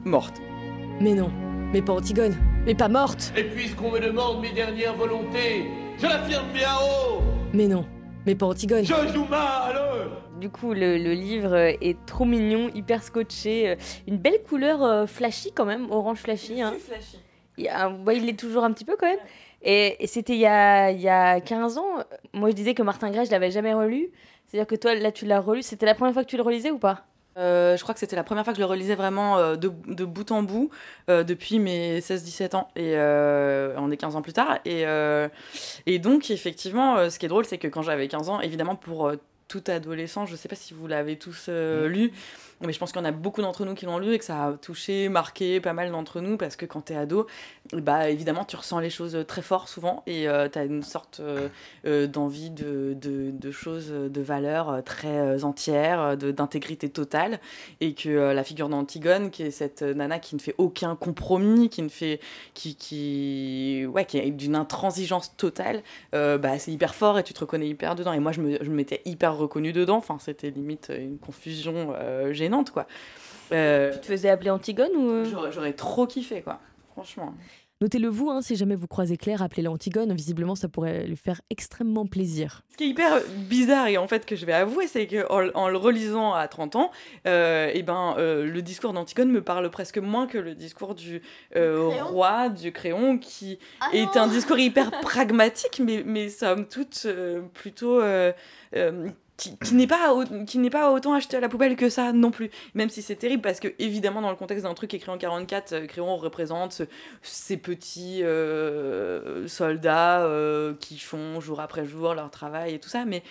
morte. Mais non, mais pas Antigone, mais pas morte Et puisqu'on me demande mes dernières volontés, je l'affirme bien haut Mais non, mais pas Antigone Je joue mal Du coup, le, le livre est trop mignon, hyper scotché, euh, une belle couleur euh, flashy quand même, orange flashy. Hein. Il, y a un- ouais, il l'est toujours un petit peu quand même. Et, et c'était il, y a- il y a 15 ans. Moi, je disais que Martin Gray, je l'avais jamais relu. C'est-à-dire que toi, là, tu l'as relu. C'était la première fois que tu le relisais ou pas? Euh, je crois que c'était la première fois que je le relisais vraiment euh, de, de bout en bout euh, depuis mes 16-17 ans. Et euh, on est 15 ans plus tard. Et, euh, et donc, effectivement, euh, ce qui est drôle, c'est que quand j'avais 15 ans, évidemment, pour euh, tout adolescent, je sais pas si vous l'avez tous euh, lu, mais je pense qu'il y en a beaucoup d'entre nous qui l'ont lu et que ça a touché, marqué pas mal d'entre nous parce que quand t'es ado, bah évidemment, tu ressens les choses très fort souvent et tu t'as une sorte euh, euh, d'envie de, de, choses, de valeurs euh, très euh, entières, euh, d'intégrité totale et que euh, la figure d'Antigone, qui est cette euh, nana qui ne fait aucun compromis, qui ne fait, qui, qui, ouais, qui est d'une intransigeance totale, euh, bah c'est hyper fort et tu te reconnais hyper dedans. Et moi, je me, je m'étais hyper reconnue dedans. Enfin, c'était limite une confusion euh, gênante, quoi. Euh, Tu te faisais appeler Antigone ou euh J'aurais, trop kiffé, quoi. Franchement. Notez-le vous, hein, si jamais vous croisez Claire, appelez-la Antigone. Visiblement, ça pourrait lui faire extrêmement plaisir. Ce qui est hyper bizarre et en fait que je vais avouer, c'est que en, le relisant à 30 ans, euh, et ben, euh, le discours d'Antigone me parle presque moins que le discours du euh, roi, du Créon, qui Ah est un discours hyper pragmatique, mais, mais somme toute euh, plutôt... qui, n'est pas, pas autant acheté à la poubelle que ça non plus. Même si c'est terrible, parce que évidemment, dans le contexte d'un truc écrit en 44, euh, Créon représente ce- ces petits euh, soldats euh, qui font jour après jour leur travail et tout ça, mais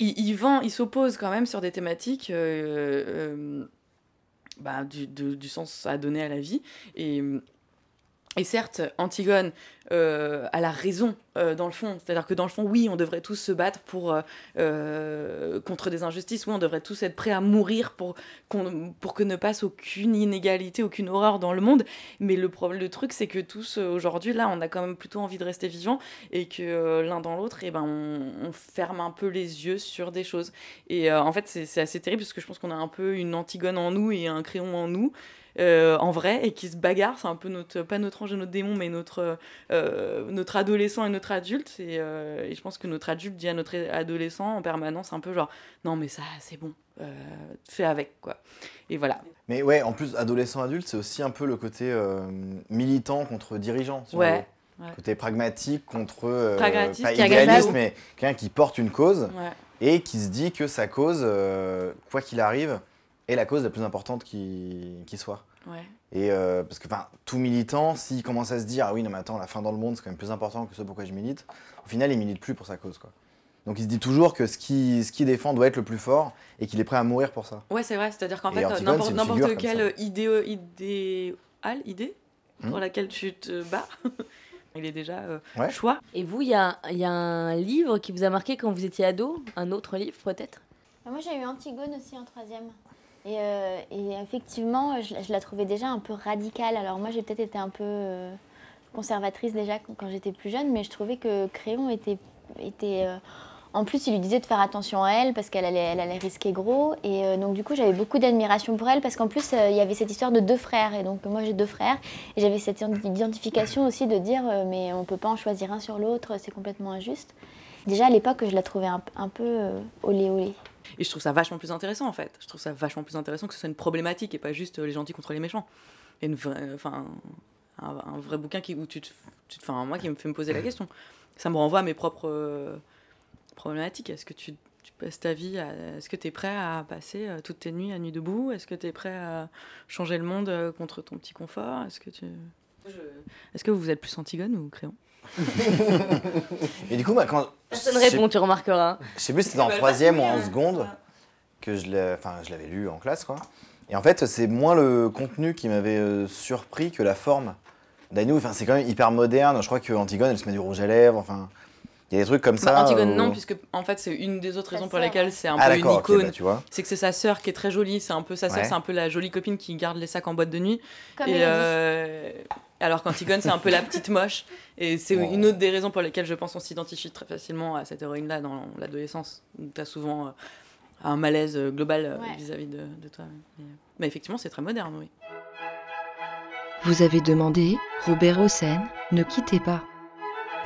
il, vend, il s'oppose quand même sur des thématiques bah, du, du sens à donner à la vie. Et, et certes, Antigone euh, a la raison euh, dans le fond. C'est-à-dire que dans le fond, oui, on devrait tous se battre pour, euh, contre des injustices. Oui, on devrait tous être prêts à mourir pour, que ne passe aucune inégalité, aucune horreur dans le monde. Mais le, truc, c'est que tous, aujourd'hui, là, on a quand même plutôt envie de rester vivants et que l'un dans l'autre, eh ben, on, ferme un peu les yeux sur des choses. Et en fait, c'est assez terrible parce que je pense qu'on a un peu une Antigone en nous et un Créon en nous. Euh, en vrai et qui se bagarrent, c'est un peu notre, pas notre ange et notre démon, mais notre, euh, notre adolescent et notre adulte. Et, euh, et je pense que notre adulte dit à notre adolescent en permanence un peu genre non mais ça c'est bon, fais avec quoi. Et voilà. Mais ouais, en plus, adolescent-adulte, c'est aussi un peu le côté militant contre dirigeant. si Ouais. Côté pragmatique contre. Pragmatiste, pas idéaliste, mais quelqu'un qui porte une cause Ouais. et qui se dit que sa cause, quoi qu'il arrive, est la cause la plus importante qui, qui soit. Ouais. Et euh, parce que enfin, tout militant, s'il commence à se dire ah oui non mais attends la fin dans le monde c'est quand même plus important que ce pourquoi je milite, au final il milite plus pour sa cause quoi. Donc il se dit toujours que ce qu'il ce qu'il défend doit être le plus fort et qu'il est prêt à mourir pour ça. Ouais, c'est vrai, c'est-à-dire qu'en fait, n'importe quelle idée, idéal, idée Hmm. pour laquelle tu te bats, il est déjà euh, Ouais. choix. Et vous, il y a, il y a un livre qui vous a marqué quand vous étiez ado? Un autre livre peut-être? Moi j'ai eu Antigone aussi en troisième. Et, euh, et effectivement, je, la trouvais déjà un peu radicale. Alors moi, j'ai peut-être été un peu euh, conservatrice déjà quand, j'étais plus jeune, mais je trouvais que Créon était... était euh, en plus, il lui disait de faire attention à elle parce qu'elle allait, elle allait risquer gros. Et donc, du coup, j'avais beaucoup d'admiration pour elle parce qu'en plus, il y avait cette histoire de deux frères. Et donc, moi, j'ai deux frères. Et j'avais cette identification aussi de dire, mais on peut pas en choisir un sur l'autre, c'est complètement injuste. Déjà, à l'époque, je la trouvais un, un peu olé olé. Et je trouve ça vachement plus intéressant en fait. Je trouve ça vachement plus intéressant que ce soit une problématique et pas juste euh, les gentils contre les méchants. Et une vraie, enfin, un, un vrai bouquin qui, où tu te, tu te- enfin, moi qui me fait me poser la question. Ça me renvoie à mes propres euh, problématiques. Est-ce que tu, tu passes ta vie à, Est-ce que tu es prêt à passer euh, toutes tes nuits à nuit debout? Est-ce que tu es prêt à changer le monde euh, contre ton petit confort? Est-ce que tu. Est-ce que vous êtes plus Antigone ou Créon Et du coup, moi, quand. Personne répond, tu remarqueras. Je sais plus si c'était en Bah, troisième ou en seconde que je l'ai, enfin, je l'avais lu en classe, quoi. Et en fait, c'est moins le contenu qui m'avait euh, surpris que la forme. Dainou, enfin, c'est quand même hyper moderne. Je crois que Antigone, elle se met du rouge à lèvres. Enfin, il y a des trucs comme ça. Bah, Antigone, où- non, puisque en fait, c'est une des autres raisons pour lesquelles c'est un Ah, peu une icône. bah, tu vois. C'est que c'est sa sœur qui est très jolie. C'est un peu sa sœur, Ouais. c'est un peu la jolie copine qui garde les sacs en boîte de nuit. Comme et euh, alors qu'Antigone, c'est un peu la petite moche. Et c'est une autre des raisons pour lesquelles je pense qu'on s'identifie très facilement à cette héroïne-là dans l'adolescence, où tu as souvent euh, un malaise euh, global euh, Ouais. vis-à-vis de, de toi. Mais, mais effectivement, c'est très moderne, oui. Vous avez demandé Robert Hossein, ne quittez pas.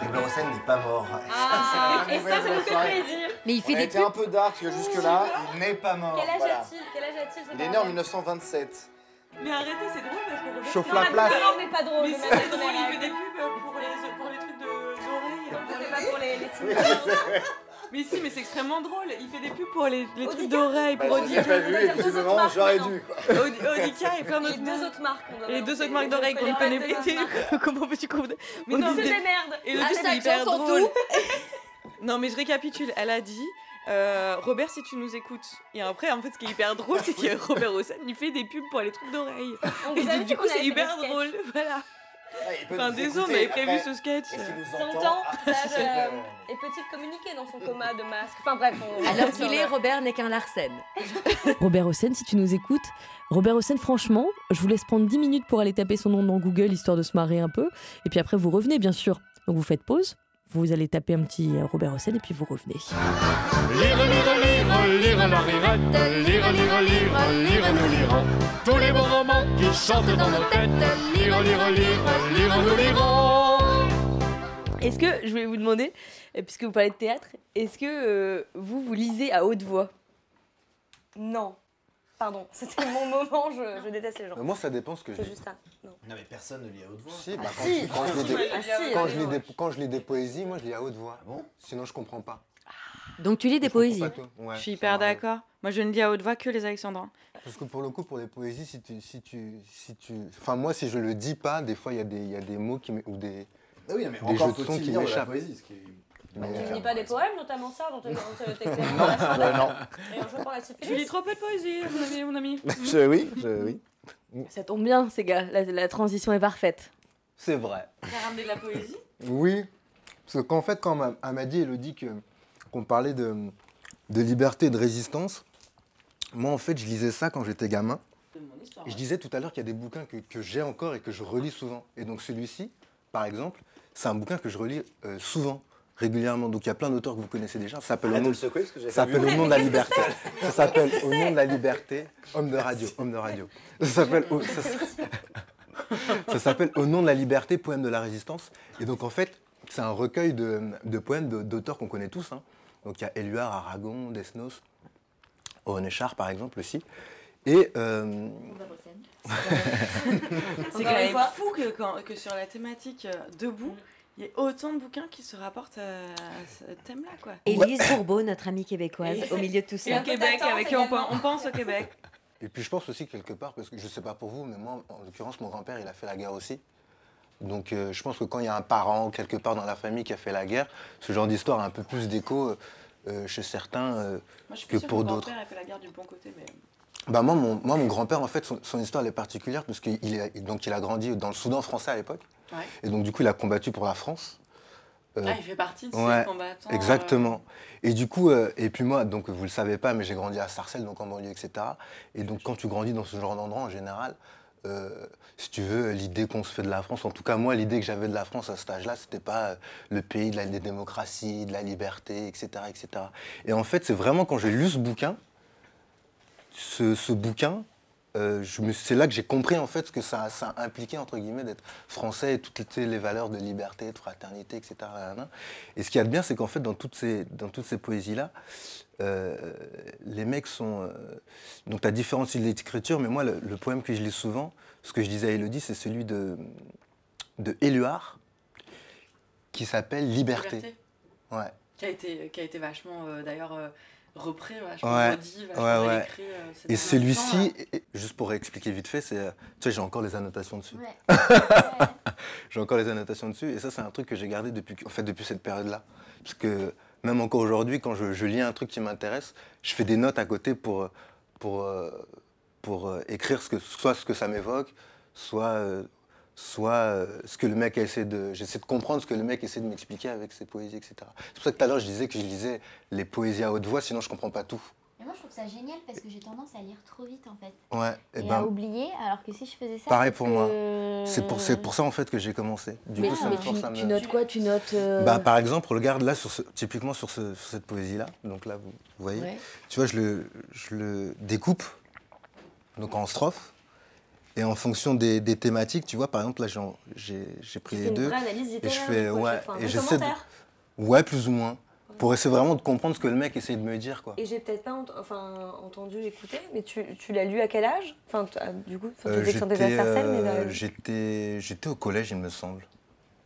Robert Hossein n'est pas mort. Ah, c'est et ça, ça nous fait plaisir. Mais il fait On des pubs. un peu dark jusque-là. Il n'est pas mort. Quel âge voilà. a-t-il? Quel âge a-t-il Il est né en bordel 1927. Mais arrêtez, c'est drôle parce que Robert Chauffe la place. Non, mais pas drôle. Mais de c'est drôle, il fait des pubs pour les, pour les trucs de- d'oreilles. C'est pas pour les, les. Mais si, mais c'est extrêmement drôle. Il fait des pubs pour les, les trucs d'oreilles, Bah, pour je Audica. l'ai pas vu, deux effectivement, j'aurais marques dû. Audica et plein Les d'autres deux marques. autres marques. Et les deux autres marques d'oreilles qu'on ne connaît pas. Comment peux-tu comprendre Mais On non, c'est des- des merdes. Et le c'est hyper drôle. non, mais je récapitule. Elle a dit euh, Robert, si tu nous écoutes. Et après, en fait, ce qui est hyper drôle, c'est que Robert Hossein, il fait des pubs pour les trucs d'oreilles. On Et du, coup, c'est hyper drôle. Voilà. Ah, Enfin, désolé, on avait prévu Après, ce sketch. S'entend, entend sage euh, et peut-il communiquer dans son coma de masque Enfin bref, on... Alors qu'il est, Robert n'est qu'un Larsen. Robert Hossein, si tu nous écoutes. Robert Hossein, franchement, je vous laisse prendre 10 minutes pour aller taper son nom dans Google, histoire de se marrer un peu. Et puis après, vous revenez, bien sûr. Donc vous faites pause, vous allez taper un petit euh, Robert Hossein, et puis vous revenez. Lire, lire, lire, lire la rirette, lire, lire, lire, lire, nous lirons tous les bons romans qui chantent dans nos têtes. Lire, lire, lire, lire, nous lirons. Est-ce que, je vais vous demander, euh, puisque vous parlez de théâtre, est-ce que euh, vous, vous lisez à haute voix? Non. Pardon, c'était mon moment, je, je déteste les gens. Euh, Moi, ça dépend ce que je C'est juste ça. Non. Non, mais personne ne lit à haute voix. Si, bah, Ah, quand, si. quand je lis des, Ah, si, quand oui, je lis oui. des- quand je lis des poésies, moi, je lis à haute voix. bon Sinon, je comprends pas. Donc tu lis des Je comprends poésies. pas tout. Ouais, Je suis ça hyper m'arrive. d'accord. Moi, je ne lis à haute voix que les Alexandrins. Parce que pour le coup, pour les poésies, si tu, si tu, si tu, enfin moi, si je le dis pas, des fois, il y a des, il y a des mots qui, m'é- ou des, Ah oui, mais des encore jeux de faut-il sons qui lire de la m'échappent. poésie, ce qui est- Mais, Tu euh, ne lis pas des poèmes, notamment ça, dont tu t'éclaires Non. Et un jour pour la Tu lis trop peu de poésie, mon ami. Mon ami. Je, oui, je, oui. Ça tombe bien, ces gars, la, la transition est parfaite. C'est vrai. T'as ramené de la poésie Oui, parce qu'en fait, quand m'a- elle m'a dit, Elodie, que- qu'on parlait de, de liberté et de résistance, moi, en fait, je lisais ça quand j'étais gamin. Je disais tout à l'heure qu'il y a des bouquins que, que j'ai encore et que je relis souvent. Et donc celui-ci, par exemple, c'est un bouquin que je relis euh, souvent, régulièrement. Donc il y a plein d'auteurs que vous connaissez déjà. Ça s'appelle Arrête au nom, secouer, ça s'appelle au de la liberté. Ça s'appelle au nom de la liberté. Homme de radio, homme de radio. Ça s'appelle au, ça s- ça s'appelle Au nom de la liberté, poème de la résistance. Et donc en fait, c'est un recueil de, de poèmes de- d'auteurs qu'on connaît tous. hein. Donc il y a Éluard, Aragon, Desnos, Owen Echard par exemple aussi. Et euh, C'est quand même fou que, quand- que sur la thématique euh, debout, il y ait autant de bouquins qui se rapportent à, ce thème-là, quoi. Élise Bourbeau, notre amie québécoise, Et- au milieu de tout Et ça. au Québec, avec qui on, pen- on pense au Québec. Et puis je pense aussi quelque part, parce que je ne sais pas pour vous, mais moi, en l'occurrence, mon grand-père, il a fait la guerre aussi. Donc euh, je pense que quand il y a un parent quelque part dans la famille qui a fait la guerre, ce genre d'histoire a un peu plus d'écho euh, chez certains euh, Moi, je suis que pour que mon d'autres. grand-père a fait la guerre du bon côté, mais... Bah moi, mon, moi, mon grand-père, en fait, son, son histoire elle est particulière parce qu'il est- donc, il a grandi dans le Soudan français à l'époque. Ouais. Et donc, du coup, il a combattu pour la France. euh, Ah, il fait partie de ces ouais, combattants, Exactement. Et du coup, euh, et puis moi, donc vous le savez pas, mais j'ai grandi à Sarcelles, donc en banlieue, etc. Et donc quand tu grandis dans ce genre d'endroit en général, euh, si tu veux, l'idée qu'on se fait de la France, en tout cas moi, l'idée que j'avais de la France à cet âge-là, c'était pas euh, le pays de la des démocraties, de la liberté, etc., etc. Et en fait, c'est vraiment quand j'ai lu ce bouquin, ce, ce bouquin, euh, c'est là que j'ai compris en fait ce que ça, ça impliquait entre guillemets d'être français et toutes les, valeurs de liberté, de fraternité, etc. Et ce qu'il y a de bien, c'est qu'en fait dans toutes ces, dans toutes ces poésies-là, euh, les mecs sont... euh, donc tu as différents styles d'écriture, mais moi le, le poème que je lis souvent, ce que je disais à Elodie, c'est celui de, de Éluard, qui s'appelle Liberté. Liberté. Ouais. Qui a été, qui a été vachement, d'ailleurs, repris, vachement Ouais, redit, vachement ouais, ouais. réécrit. euh, Et celui-ci, juste pour expliquer vite fait, c'est, euh, tu sais, j'ai encore les annotations dessus. Ouais. j'ai encore les annotations dessus, et ça, c'est un truc que j'ai gardé depuis, en fait, depuis cette période-là. Parce que même encore aujourd'hui, quand je, je lis un truc qui m'intéresse, je fais des notes à côté pour, euh, pour, pour euh, écrire ce que, soit ce que ça m'évoque, soit, euh, soit euh, ce que le mec a essayé de. J'essaie de comprendre ce que le mec essaie de m'expliquer avec ses poésies, etc. C'est pour ça que tout à l'heure, je disais que je lisais les poésies à haute voix, sinon je comprends pas tout. Mais moi, je trouve ça génial parce que j'ai tendance à lire trop vite en fait. Ouais, Et, et à ben, oublier, alors que si je faisais ça. Pareil pour moi. C'est pour, pour ça en fait que j'ai commencé. Du mais coup, ça mais me tu, force à tu me. notes quoi Tu notes. euh, Bah, par exemple, regarde là, sur ce- typiquement sur, ce- sur cette poésie-là. Donc là, vous, vous voyez. Ouais. Tu vois, je le, je le découpe donc en strophes. Et en fonction des, des thématiques, tu vois, par exemple, là, j'ai j'ai pris les fais une deux. vraie analyse et je fais, ouais, et j'essaie de. Ouais, plus ou moins. Pour essayer vraiment de comprendre ce que le mec essaie de me dire, quoi. Et j'ai peut-être pas ent- enfin, entendu, écouté, mais tu, tu l'as lu à quel âge? Enfin, t- ah, du coup, tu Euh, disais que à j'étais, Sarcelles, mais. euh, j'étais, j'étais au collège, il me semble.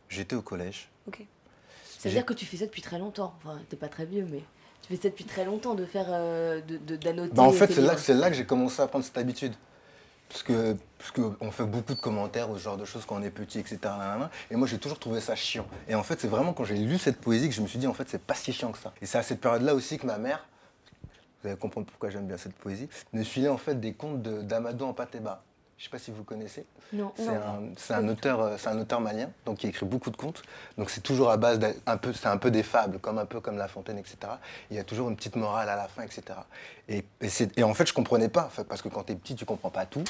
J'étais au collège. Ok. Ça veut J'ai- dire que tu fais ça depuis très longtemps. Enfin, t'es pas très vieux, mais tu fais ça depuis très longtemps de faire. euh, de- de- d'annoter. Bah, en fait, là, c'est là que j'ai commencé à prendre cette habitude. Parce que, parce que on fait beaucoup de commentaires ce genre de choses quand on est petit, etc. Et moi, j'ai toujours trouvé ça chiant. Et en fait, c'est vraiment quand j'ai lu cette poésie que je me suis dit, en fait, c'est pas si chiant que ça. Et c'est à cette période-là aussi que ma mère, vous allez comprendre pourquoi j'aime bien cette poésie, me filait en fait des contes de- d'Amadou Ampateba. Je sais pas si vous connaissez. Non. C'est un, auteur, euh, c'est un auteur malien, donc qui écrit beaucoup de contes. Donc c'est toujours à base d'un un peu, c'est un peu des fables, comme un peu comme La Fontaine, etc. Il y a toujours une petite morale à la fin, etc. Et, et c'est- et en fait, je comprenais pas, parce que quand tu es petit, tu comprends pas tout.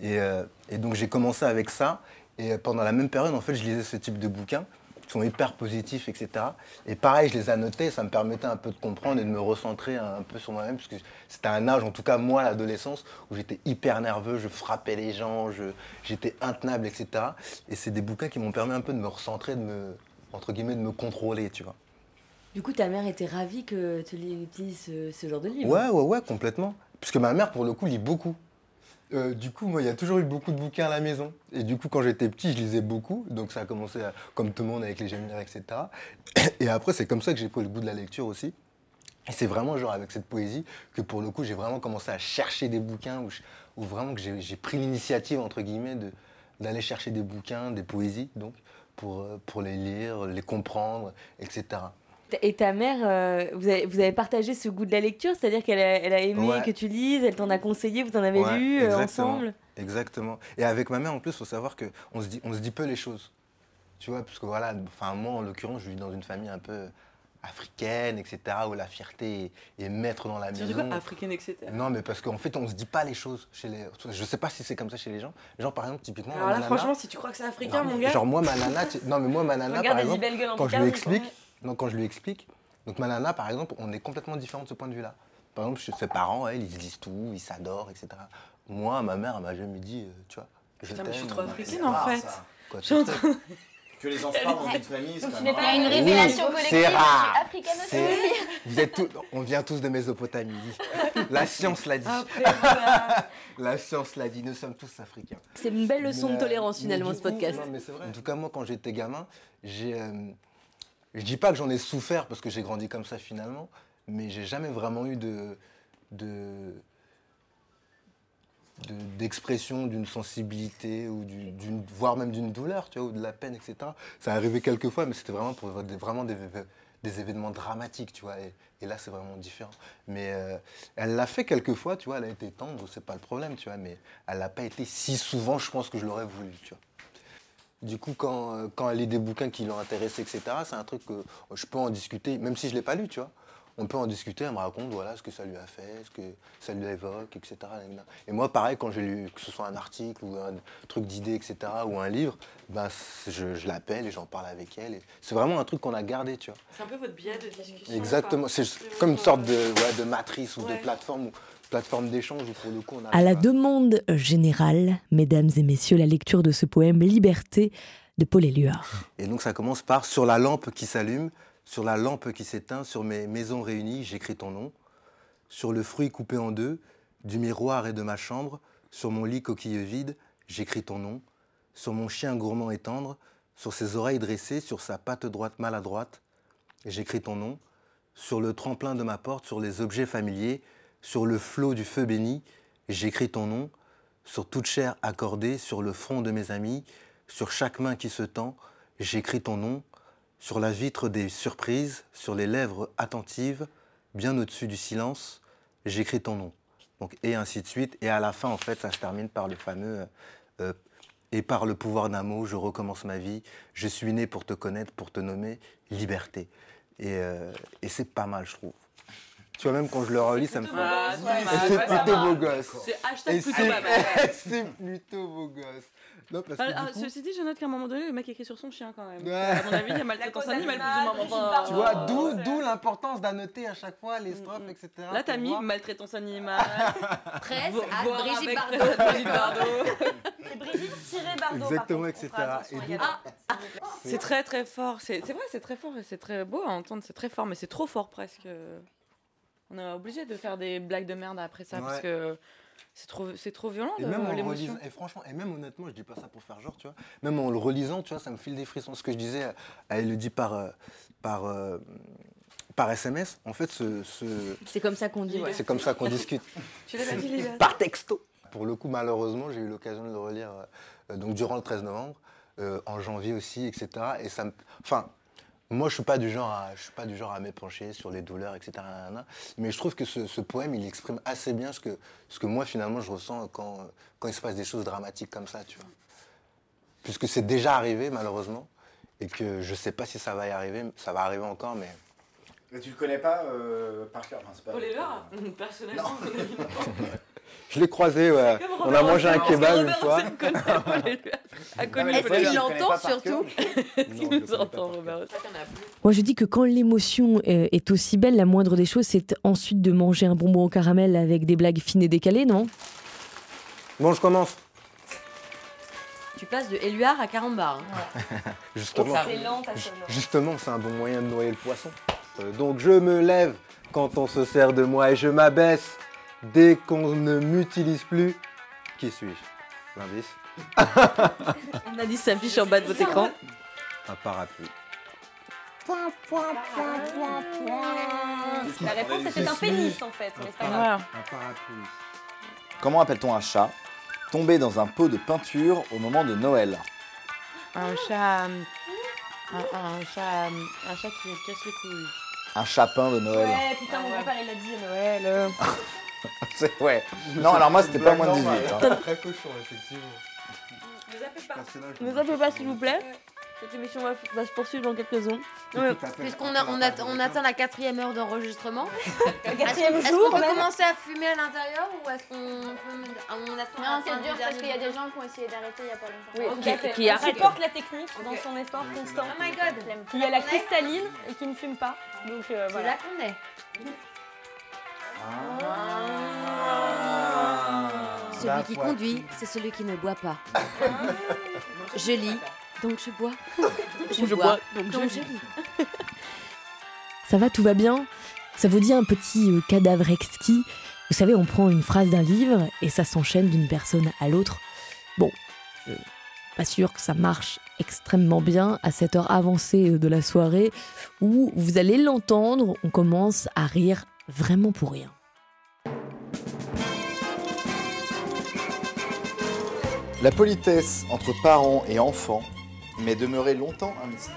Et, euh, et donc j'ai commencé avec ça. Et pendant la même période, en fait, je lisais ce type de bouquins qui sont hyper positifs, etc. Et pareil, je les annotais, ça me permettait un peu de comprendre et de me recentrer un, peu sur moi-même, parce que c'était un âge, en tout cas moi, l'adolescence, où j'étais hyper nerveux, je frappais les gens, je- j'étais intenable, etc. Et c'est des bouquins qui m'ont permis un peu de me recentrer, de me, entre guillemets, de me contrôler, tu vois. Du coup, ta mère était ravie que tu lis- utilises ce, ce genre de livre. Ouais, ouais, ouais, complètement. Parce que ma mère, pour le coup, lit beaucoup. Euh, du coup, moi, il y a toujours eu beaucoup de bouquins à la maison. Et du coup, quand j'étais petit, je lisais beaucoup. Donc, ça a commencé, comme tout le monde, avec les Géminaires, etc. Et après, c'est comme ça que j'ai pris le goût de la lecture aussi. Et c'est vraiment, genre, avec cette poésie, que pour le coup, j'ai vraiment commencé à chercher des bouquins, où, je- où vraiment que j'ai pris l'initiative, entre guillemets, d'aller chercher des bouquins, des poésies, donc, pour, euh, pour les lire, les comprendre, etc. Et ta mère, euh, vous, avez, vous avez partagé ce goût de la lecture, c'est-à-dire qu'elle a, elle a aimé Ouais. que tu lises, elle t'en a conseillé, vous en avez Ouais, lu euh, exactement. ensemble. Exactement. Et avec ma mère, en plus, il faut savoir qu'on se, dit, on se dit peu les choses. Tu vois, parce que voilà, enfin, moi, en l'occurrence, je vis dans une famille un peu africaine, etc., où la fierté est, est maître dans la Tu maison. dis quoi Africaine, etc. Non, mais parce qu'en fait, on se dit pas les choses chez les. Je sais pas si c'est comme ça chez les gens. Genre, par exemple, typiquement. Alors là, nana- franchement, si tu crois que c'est africain, non, mon mais gars. Genre, moi, ma nana. tu- Non, mais moi, ma nana, Regarde par exemple, quand je lui explique. Non, quand je lui explique. Donc, ma nana, par exemple, on est complètement différents de ce point de vue-là. Par exemple, ses parents, elle, ils lisent tout, ils s'adorent, etc. Moi, ma mère, elle m'a jamais dit, euh, tu vois. Je Putain, mais je suis trop africaine, en rare, fait. Quoi, Je suis en train- Que les se parlent dans une famille, c'est Donc quand même rare. une Oui, révélation collective, c'est je suis rare. africaine Vous êtes tous, on vient tous de Mésopotamie. La science l'a dit. Après, voilà. La science l'a dit. Nous sommes tous africains. C'est une belle leçon Mais, de euh, tolérance finalement ce coup, podcast. non, mais c'est vrai. En tout cas, moi, quand j'étais gamin, j'ai. euh, je dis pas que j'en ai souffert parce que j'ai grandi comme ça finalement, mais j'ai jamais vraiment eu de. de de- d'expression d'une sensibilité ou du- d'une voire même d'une douleur tu vois ou de la peine etc ça arrivait quelques fois mais c'était vraiment pour des, vraiment des, événements dramatiques tu vois et, là c'est vraiment différent mais euh, elle l'a fait quelques fois tu vois elle a été tendre c'est pas le problème tu vois mais elle l'a pas été si souvent je pense que je l'aurais voulu tu vois Du coup, quand, euh, quand elle lit des bouquins qui l'ont intéressé, etc., c'est un truc que euh, je peux en discuter, même si je ne l'ai pas lu, tu vois. On peut en discuter, elle me raconte voilà, ce que ça lui a fait, ce que ça lui évoque, etc. Et moi, pareil, quand j'ai lu, que ce soit un article ou un truc d'idée, etc., ou un livre, ben, je, je l'appelle et j'en parle avec elle. C'est vraiment un truc qu'on a gardé, tu vois. C'est un peu votre biais de discussion. Exactement, c'est comme une sorte de, ouais, de matrice ou de plateforme, plateforme d'échange où pour le coup on À la demande générale, mesdames et messieurs, la lecture de ce poème Liberté de Paul Éluard. Et donc ça commence par Sur la lampe qui s'allume, sur la lampe qui s'éteint, sur mes maisons réunies, j'écris ton nom. Sur le fruit coupé en deux, du miroir et de ma chambre, sur mon lit coquille vide, j'écris ton nom. Sur mon chien gourmand et tendre, sur ses oreilles dressées, sur sa patte droite maladroite, j'écris ton nom. Sur le tremplin de ma porte, sur les objets familiers, sur le flot du feu béni, j'écris ton nom. Sur toute chair accordée, sur le front de mes amis, sur chaque main qui se tend, j'écris ton nom. Sur la vitre des surprises, sur les lèvres attentives, bien au-dessus du silence, j'écris ton nom. Et ainsi de suite. Et à la fin, en fait, ça se termine par le fameux euh, euh, Et par le pouvoir d'un mot, je recommence ma vie. Je suis né pour te connaître, pour te nommer liberté. Et, euh, et c'est pas mal, je trouve. Tu vois, même quand je le relis, ça me fait. Ah, c'est mal, c'est plutôt beau gosse. C'est hashtag plutôt c'est-. C'est plutôt beau gosse. Non, parce que Ah, du ah, coup- Ceci dit, je note qu'à un moment donné, le mec écrit sur son chien quand même. Ouais. À mon avis, il y a maltraitance animale plus ou moins. enfin, Tu vois, euh, d'où, d'où l'importance d'annoter à chaque fois les strophes, etc. Là, t'as mis maltraitance animale. Presse à Brigitte Bardot. presse à Brigitte Bardot. C'est. Exactement, etc. C'est très très fort. C'est c'est vrai, c'est très fort et c'est très beau à entendre. C'est très fort, mais c'est trop fort presque. On est obligé de faire des blagues de merde après ça parce que c'est trop, c'est trop violent Et le- même en le relisant, et franchement, et même honnêtement, je dis pas ça pour faire genre, tu vois. Même en le relisant, tu vois, ça me file des frissons. Ce que je disais à- à Elodie par, euh, par, euh, par SMS, en fait, ce, ce- C'est comme ça qu'on dit, ouais. c'est comme ça qu'on discute. Tu l'avais dit, Par texto. Pour le coup, malheureusement, j'ai eu l'occasion de le relire euh, donc durant le 13 novembre, euh, en janvier aussi, etc. Et ça me, enfin, moi, je suis pas du genre à, je suis pas du genre à m'épancher sur les douleurs, etc. Mais je trouve que ce, ce poème, il exprime assez bien ce que, ce que moi, finalement, je ressens quand, quand il se passe des choses dramatiques comme ça, tu vois. Puisque c'est déjà arrivé, malheureusement, et que je sais pas si ça va y arriver, ça va arriver encore, mais. Mais tu le connais pas euh, par cœur enfin, c'est pas- Paul Éluard, personnellement. Je l'ai croisé, ouais. On a mangé un kebab une fois. A connu Est-ce qu'il l'entend surtout Il nous entend, Robert. Moi, je dis que quand l'émotion est aussi belle, la moindre des choses, c'est ensuite de manger un bonbon au caramel avec des blagues fines et décalées, non? Bon, je commence. Tu passes de Éluard à Carambar. hein. Justement. Justement, c'est un bon moyen de noyer le poisson. Euh, donc je me lève quand on se sert de moi et je m'abaisse dès qu'on ne m'utilise plus. Qui suis-je? L'indice On a dit s'affiche en bas de votre écran. Un parapluie. La réponse était un pénis en fait, mais c'est pas grave. Un parapluie. Comment appelle-t-on un chat tombé dans un pot de peinture au moment de Noël? Un chat. euh, Un, un chat. euh, Un chat qui casse les couilles. Un chapin de Noël. Ouais, putain, mon grand-père il l'a dit à Noël. C'est- ouais. Non, alors moi c'était pas moins de 18. hein. Très cochon, effectivement. Ne zappez pas, s'il vous plaît. Cette émission va, va se poursuivre dans quelques secondes. Non, mais Puisqu'on a- on a- on atteint la quatrième heure d'enregistrement. Le quatrième Est-ce jour, qu'on peut commencer à fumer à l'intérieur ou est-ce qu'on peut- on attend la Non, fin c'est du dur parce dernier qu'il y a des gens qui ont essayé d'arrêter il y a pas longtemps. Oui, qui arrête. supporte la technique dans son effort constant. Oh my god y a la cristalline et qui ne fume pas. Donc euh, C'est voilà. là qu'on est. Celui La qui conduit, c'est celui qui ne boit pas. je lis, donc je bois. Je bois, donc je je lis. Ça va, tout va bien? Ça vous dit un petit euh, cadavre exquis? Vous savez, on prend une phrase d'un livre et ça s'enchaîne d'une personne à l'autre. Bon, euh, pas sûr que ça marche extrêmement bien à cette heure avancée euh, de la soirée où vous allez l'entendre, on commence à rire vraiment pour rien. La politesse entre parents et enfants m'est demeurée longtemps un mystère.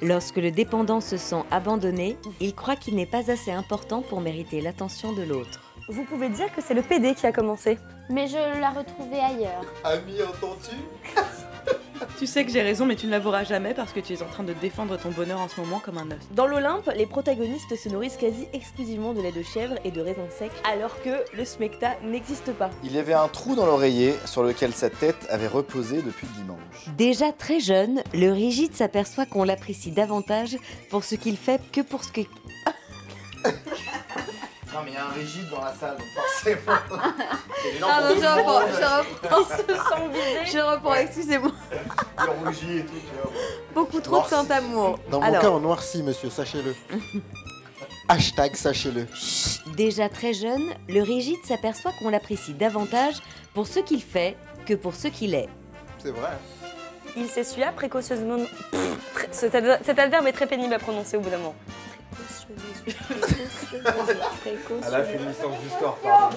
Lorsque le dépendant se sent abandonné, il croit qu'il n'est pas assez important pour mériter l'attention de l'autre. Vous pouvez dire que c'est le PD qui a commencé. Mais je l'ai retrouvé ailleurs. Ami, entends-tu? Tu sais que j'ai raison, mais tu ne l'avoueras jamais parce que tu es en train de défendre ton bonheur en ce moment comme un œuf. Dans l'Olympe, les protagonistes se nourrissent quasi exclusivement de lait de chèvre et de raisins secs, alors que le smecta n'existe pas. Il y avait un trou dans l'oreiller sur lequel sa tête avait reposé depuis dimanche. Déjà très jeune, le rigide s'aperçoit qu'on l'apprécie davantage pour ce qu'il fait que pour ce que... Non mais il y a un rigide dans la salle, donc forcément. C'est Ah non, je reprends, je reprends. Ils se sont. Je reprends, excusez-moi. Il rougit et tout, tu vois. Beaucoup trop de saint-amour. Dans mon Alors. cas, on noircit, monsieur, sachez-le. Hashtag sachez-le. Déjà très jeune, le rigide s'aperçoit qu'on l'apprécie davantage pour ce qu'il fait que pour ce qu'il est. C'est vrai. Il s'essuya précautionneusement. Pff, très- cet, adver- cet adverbe est très pénible à prononcer au bout d'un moment. Elle a fait une licence d'histoire, pardon.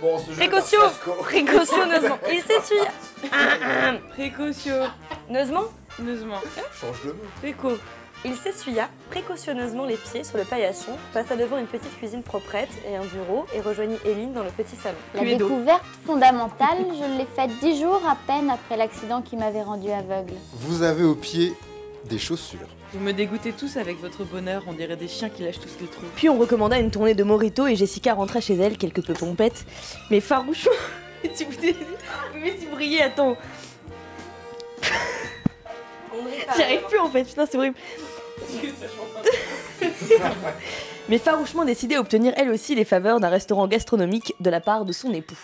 Bon, on se jette Précautio à Fresco. Précautionneusement. Il s'essuya. Précautionneusement. Neusement. Change le mot. Préco. Il s'essuya précautionneusement les pieds sur le paillasson, passa devant une petite cuisine proprette et un bureau et rejoignit Éline dans le petit salon. La découverte fondamentale, je l'ai faite dix jours à peine après l'accident qui m'avait rendu aveugle. Vous avez au pied des chaussures. Vous me dégoûtez tous avec votre bonheur, on dirait des chiens qui lâchent tout ce qu'ils trouvent. Puis on recommanda une tournée de Morito et Jessica rentra chez elle quelque peu pompette, mais farouchement. si vous mais si briller, attends. J'y arrive plus en fait, putain, c'est horrible. mais farouchement décidée à obtenir elle aussi les faveurs d'un restaurant gastronomique de la part de son époux.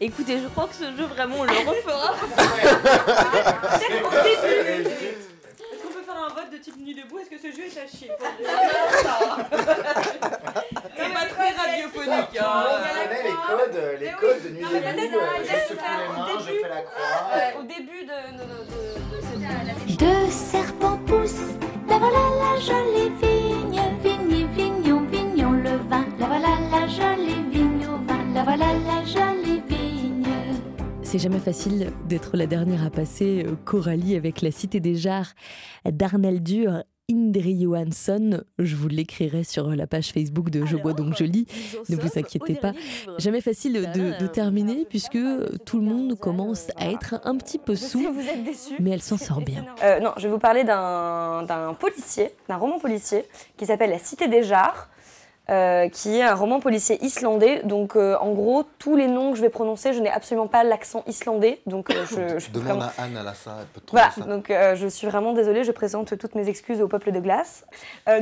Écoutez, je crois que ce jeu vraiment on le refera. Peut-être au début. De type nuit debout Est-ce que ce jeu est à chier C'est pas très radiophonique. hein. On connaît les codes, les codes de nuit debout. euh, Je secoue les mains, je fais la croix. Au début de, de, de, de cette- C'est jamais facile d'être la dernière à passer. euh, Coralie avec la Cité des Jars d'Arnaldur Indri Johansson. Je vous l'écrirai sur la page Facebook de Je bois donc je lis. Ne vous inquiétez pas. Jamais facile de, de terminer puisque tout le monde commence à être un petit peu sous. Mais elle s'en sort bien. Euh, non, je vais vous parler d'un policier, d'un roman policier qui s'appelle La Cité des Jars, euh, qui est un roman policier islandais. Donc, euh, en gros, tous les noms que je vais prononcer, je n'ai absolument pas l'accent islandais. Donc, euh, je, je- Demande vraiment- à Anne salle, elle peut te Voilà, ça. donc je suis vraiment désolée, je présente toutes mes excuses au peuple de glace.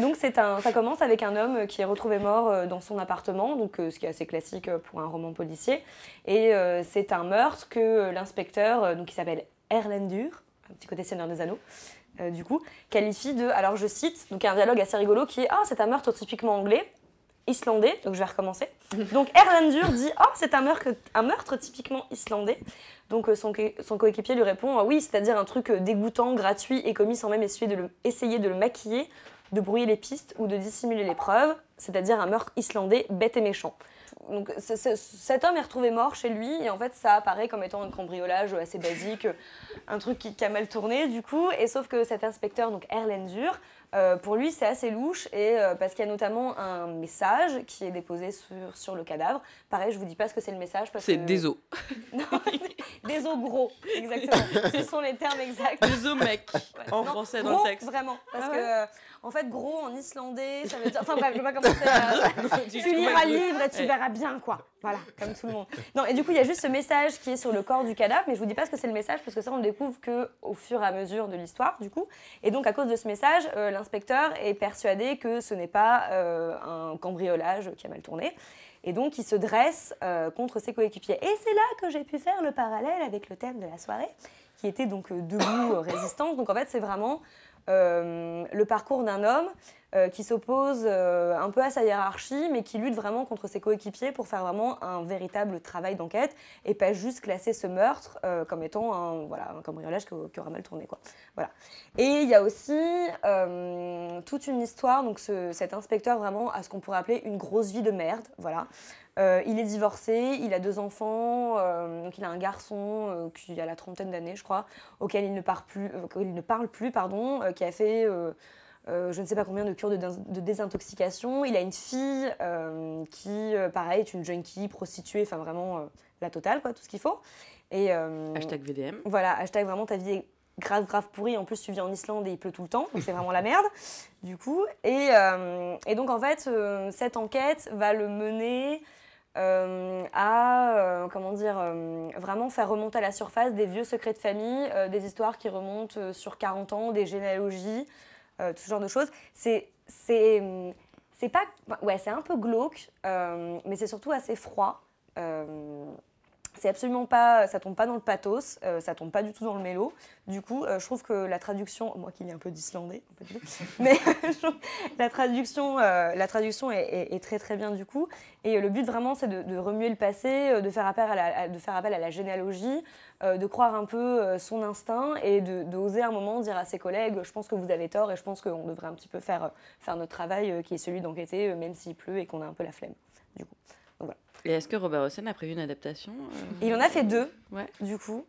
Donc c'est un, ça commence avec un homme qui est retrouvé mort dans son appartement, donc ce qui est assez classique pour un roman policier. Et c'est un meurtre que l'inspecteur, donc qui s'appelle Erlendur, un petit côté Seigneur des Anneaux, euh, du coup, qualifie de, alors je cite, donc il y a un dialogue assez rigolo qui est ah c'est un meurtre typiquement anglais. Islandais, donc je vais recommencer. Donc Erlendur dit Oh, c'est un meurtre, un meurtre typiquement islandais. Donc euh, son, co- son coéquipier lui répond Ah Oui, c'est-à-dire un truc euh, dégoûtant, gratuit et commis sans même essayer de le, essayer de le maquiller, de brouiller les pistes ou de dissimuler les preuves, c'est-à-dire un meurtre islandais bête et méchant. Donc cet homme est retrouvé mort chez lui et en fait ça apparaît comme étant un cambriolage assez basique, un truc qui, qui a mal tourné du coup. Et sauf que cet inspecteur, donc Erlendur, euh, pour lui c'est assez louche et euh, parce qu'il y a notamment un message qui est déposé sur, sur le cadavre. Pareil, je vous dis pas ce que c'est le message parce C'est que des os. des os gros, exactement. Ce sont les termes exacts. Des os mecs, en Non, français dans gros, le texte. Vraiment, parce Ah ouais euh, en fait gros en islandais, ça veut dire. Enfin bref, je vais pas commencer. À... Tu- tu liras le livre et tu Ouais. verras bien quoi. Voilà, comme tout le monde. Non, et du coup il y a juste ce message qui est sur le corps du cadavre, mais je vous dis pas ce que c'est le message parce que ça on le découvre que au fur et à mesure de l'histoire du coup. Et donc à cause de ce message, euh, l'inspecteur est persuadé que ce n'est pas euh, un cambriolage qui a mal tourné. Et donc, il se dresse euh, contre ses coéquipiers. Et c'est là que j'ai pu faire le parallèle avec le thème de la soirée, qui était donc euh, debout, euh, résistance. Donc, en fait, c'est vraiment euh, le parcours d'un homme euh, qui s'oppose euh, un peu à sa hiérarchie, mais qui lutte vraiment contre ses coéquipiers pour faire vraiment un véritable travail d'enquête et pas juste classer ce meurtre euh, comme étant un, voilà, un cambriolage qui, qui aura mal tourné. Quoi. Voilà. Et il y a aussi toute une histoire, donc ce- cet inspecteur vraiment a ce qu'on pourrait appeler une grosse vie de merde. Voilà. Il est divorcé, il a deux enfants, donc il a un garçon qui a la trentaine d'années, je crois, auquel il ne parle plus, il ne parle plus pardon, qui a fait euh, je ne sais pas combien de cures de, dés- de désintoxication. Il a une fille euh, qui, euh, pareil, est une junkie, prostituée, enfin vraiment la totale, quoi, tout ce qu'il faut. Et, Hashtag VDM. Voilà, hashtag vraiment ta vie est grave, grave pourrie. En plus, tu vis en Islande et il pleut tout le temps, donc c'est vraiment la merde, du coup. Et, et donc, en fait, cette enquête va le mener euh, à, euh, comment dire, euh, vraiment faire remonter à la surface des vieux secrets de famille, des histoires qui remontent sur 40 ans, des généalogies, euh, tout ce genre de choses. C'est, c'est, c'est pas, ouais, c'est un peu glauque, euh, mais c'est surtout assez froid. C'est absolument pas, ça tombe pas dans le pathos, euh, ça tombe pas du tout dans le mélo. Du coup, euh, je trouve que la traduction, moi qui lis un peu d'islandais, mais la traduction, euh, la traduction est, très très bien du coup. Et le but vraiment, c'est de, remuer le passé, euh, de faire appel à la, de faire appel à la généalogie, de croire un peu son instinct et d'oser un moment dire à ses collègues, je pense que vous avez tort et je pense qu'on devrait un petit peu faire, faire notre travail qui est celui d'enquêter, même s'il pleut et qu'on a un peu la flemme. Du coup. Et est-ce que Robert Hossein a prévu une adaptation euh il en a fait deux, Ouais. du coup,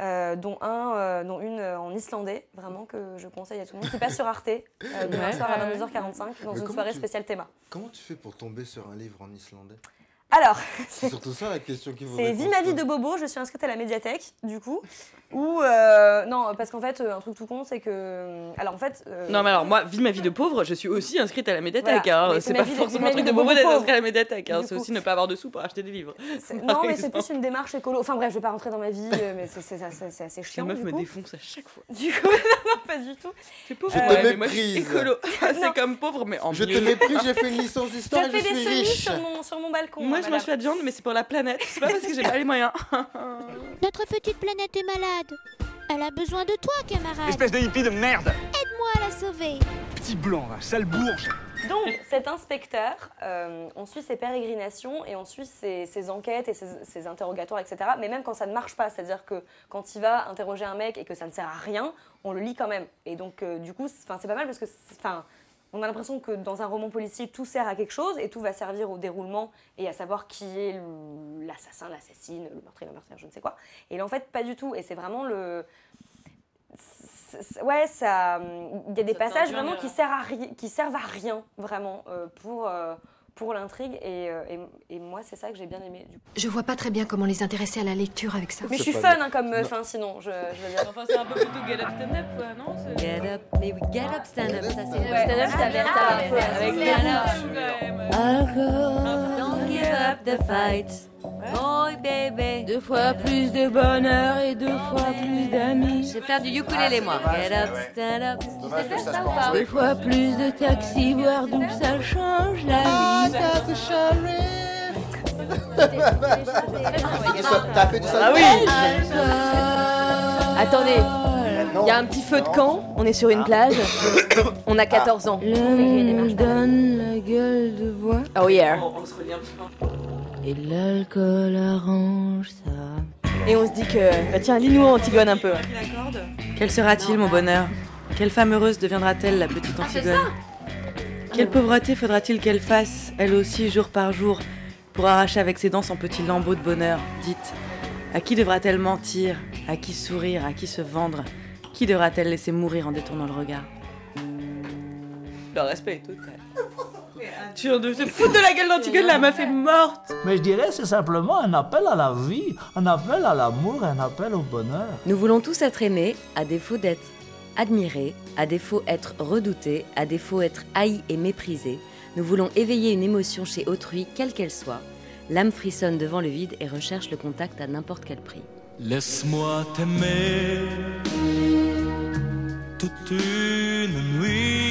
euh, dont, un, euh, dont une euh, en islandais, vraiment que je conseille à tout le monde, qui passe sur Arte, euh, demain Ouais. soir à Ouais, ouais. 22h45, dans Mais une soirée tu- spéciale théma. Comment tu fais pour tomber sur un livre en islandais? Alors, C'est surtout ça la question qui vous c'est Vie ma vie de Bobo, je suis inscrite à la médiathèque, du coup, ou... euh, non, parce qu'en fait, euh, un truc tout con, c'est que... Alors en fait... euh, Non, mais alors moi, vie ma vie de pauvre, je suis aussi inscrite à la médiathèque. Voilà. hein. C'est pas forcément un truc de de bobo d'être pauvre. inscrit à la médiathèque. hein. C'est aussi ne pas avoir de sous pour acheter des livres. Non, mais c'est plus une démarche écolo. Enfin bref, je vais pas rentrer dans ma vie, euh, mais c'est- c'est c'est- c'est assez La chiant. meuf du me coup. défonce à chaque fois. Du coup, non, pas du tout. C'est pauvre, Je te moi, méprise. écolo. c'est comme pauvre, mais en Je te méprise, j'ai fait une licence d'histoire je fais des riche. sur mon, sur mon balcon. Moi, hein, je mange de viande, mais c'est pour la planète. C'est pas parce que j'ai pas les moyens. Notre petite planète est malade. Elle a besoin de toi, camarade. Espèce de hippie de merde Aide-moi à la sauver. Petit blanc, là, sale bourge Donc, cet inspecteur, euh, on suit ses pérégrinations et on suit ses, ses enquêtes et ses, ses interrogatoires, etc. Mais même quand ça ne marche pas, c'est-à-dire que quand il va interroger un mec et que ça ne sert à rien, on le lit quand même. Et donc, euh, du coup, c'est 'fin, c'est pas mal parce que, on a l'impression que dans un roman policier, tout sert à quelque chose et tout va servir au déroulement et à savoir qui est l'assassin, l'assassine, le meurtrier, la meurtrière, je ne sais quoi. Et là, en fait, pas du tout. Et c'est vraiment le. Ouais, ça. Il y a des Ça passages vraiment qui servent à, ri- qui servent à rien, vraiment, euh, pour, euh, pour l'intrigue. Et, euh, et- et moi, c'est ça que j'ai bien aimé. Du coup. Je vois pas très bien comment les intéresser à la lecture avec ça. Mais je suis fun hein, comme fin, sinon, je, je veux dire. Enfin, c'est un peu plutôt get up, stand up, quoi, non Get up, mais oui, get up, stand up, ça c'est Ouais, stand-up, ça vient ça un peu avec les Don't give up the fight. Oh baby. Deux fois plus de bonheur et deux fois plus d'amis. Je vais faire du ukulélé moi. Get up, stand up. Deux fois plus de taxis, voire double, ça change la vie. T'as fait du Ah oui Ah Attendez, il y a un petit feu de camp, on est sur une plage, on a 14 ans. Donne la gueule de bois. Oh yeah. On se relie un petit peu. Et l'alcool arrange ça. Et on se dit que, bah tiens, lis-nous Antigone un peu. Quel sera-t-il, mon bonheur? Quelle femme heureuse deviendra-t-elle, la petite Antigone? Quelle pauvreté faudra-t-il qu'elle fasse, elle aussi, jour par jour, pour arracher avec ses dents son petit lambeau de bonheur? Dites, à qui devra-t-elle mentir? À qui sourire? À qui se vendre? Qui devra-t-elle laisser mourir en détournant le regard? Le respect est total. Tu de te foutre de la gueule d'Antigone, la meuf est morte Mais je dirais c'est simplement un appel à la vie, un appel à l'amour, un appel au bonheur. Nous voulons tous être aimés, à défaut d'être admirés, à défaut être redoutés, à défaut être haïs et méprisés. Nous voulons éveiller une émotion chez autrui, quelle qu'elle soit. L'âme frissonne devant le vide et recherche le contact à n'importe quel prix. Laisse-moi t'aimer toute une nuit.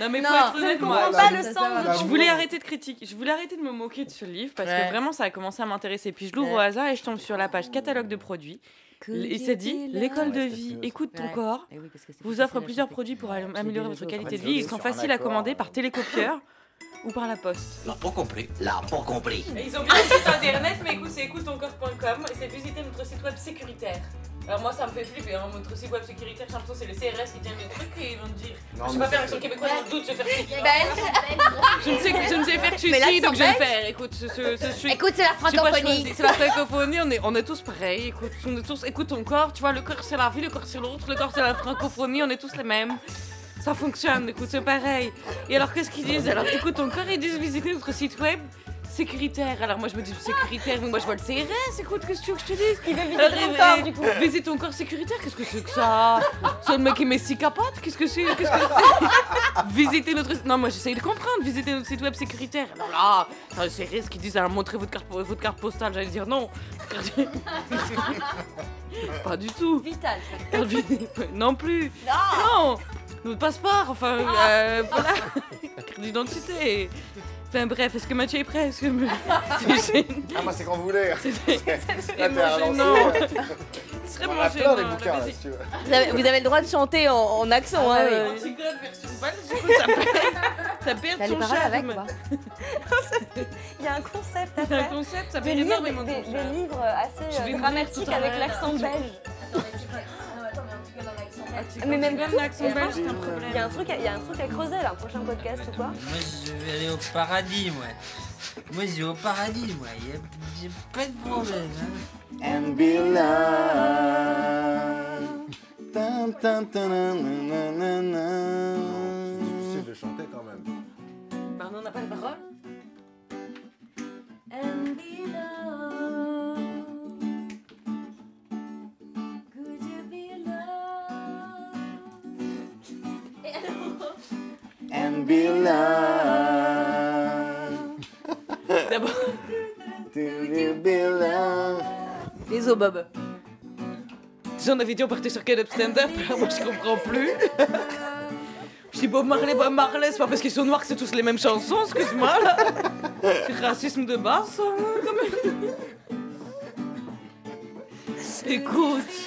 Non mais Non, faut être je honnête, moi. comprends pas le sens de- Je voulais arrêter de critiquer, je voulais arrêter de me moquer de ce livre parce Ouais. que vraiment ça a commencé à m'intéresser. Puis je l'ouvre Ouais. au hasard et je tombe sur la page catalogue de produits. Et ça dit l'école de vie, écoute ton Ouais. corps, Eh oui, parce que c'est vous offre plusieurs produits pour améliorer votre qualité de vie. Ils sont faciles à commander par télécopieur ou par la poste. Là, pas compris. Là, pas compris. Ils ont bien un site internet, mais écoute, c'est écoutetoncorps.com et c'est visiter notre site web sécuritaire. Alors moi ça me fait flipper, hein, notre site web sécuritaire, j'ai l'impression que c'est le CRS qui tient les trucs et ils vont me dire. Non, je sais pas faire c'est- l'accent québécois, je doute, je vais faire chichi. Belge. Je ne sais, je ne sais faire que l'accent donc je vais le faire. Écoute, je, je- je suis. Écoute, c'est la je francophonie. C'est la francophonie, on est, on est tous pareils. Écoute, on est tous, écoute ton corps, tu vois, le corps c'est la vie, le corps c'est l'autre, le corps c'est la francophonie, on est tous les mêmes. Ça fonctionne, écoute, c'est pareil. Et alors qu'est-ce qu'ils disent? Alors écoute ton corps, ils disent visiter notre site web sécuritaire. Alors moi je me dis sécuritaire, mais moi je vois le CRS, écoute, qu'est-ce que tu veux que je te dise? Il veut visiter Alors, ton corps, du coup. Ton corps sécuritaire, qu'est-ce que c'est que ça? C'est un mec qui met six capotes? Qu'est-ce que c'est? Qu'est-ce que c'est? Visiter notre... Non, moi j'essaye de comprendre, visiter notre site web sécuritaire. Alors là, c'est un CRS qui dit, alors montrer votre carte, votre carte postale, j'allais dire non. Pas du tout. Vital. Non plus. Non. Notre passeport, enfin, euh, voilà. Carte d'identité. Enfin bref, est-ce que Mathieu est prêt? Est-ce que me- C'est Ah, moi, c'est quand vous voulez. t'es à gênant. On a plein des gênant, bouquins, là, si tu veux. Vous avez, vous avez le droit de chanter en, en accent. Ah hein, ouais, euh. Antigone version belge, écoute, ça perd, ça perd T'as les son paroles charme. avec pas Il y a un concept à Il y a un faire. concept, ça perd énormément des, de des- livres assez euh, dramatiques mourir tout à belge. Antigone, Mais même tout. l'accent Et belge, je c'est un pense- problème. Il y a un truc, à- il y a un truc à creuser là, un prochain podcast ou quoi Moi, je vais aller au paradis, moi. Moi, je vais au paradis, moi. Y a, y a pas de problème. Hein. And be loved. Tan, tan, tan, na, na, na, na. C'est difficile de chanter quand même. Pardon, on n'a pas de parole And be loved. And be. D'abord. Do you be loved? Bisous, Bob. On partait sur Caleb Stand-Up, moi je comprends plus. Je dis Bob Marley, Bob Marley, c'est pas parce qu'ils sont noirs que c'est tous les mêmes chansons, excuse-moi là. C'est racisme de base, quand même. Écoute.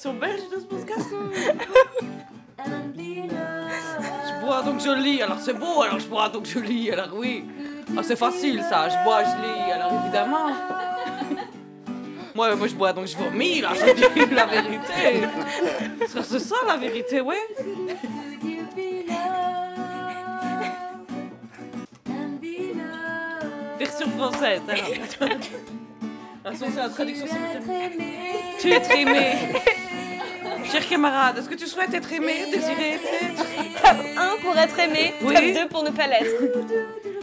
Version belge de ce podcast. Je bois donc je lis, alors c'est beau, alors je bois donc je lis, alors oui. Ah, c'est facile ça, je bois, je lis, alors évidemment. Moi, moi je bois donc je vomis, là, je dis la vérité. C'est ça la vérité, ouais. Version française, alors. Attention, c'est la traduction. Tu es aimé. Cher camarade, est-ce que tu souhaites être aimé, désiré, Top 1 pour être aimé, Oui. top 2 pour ne pas l'être.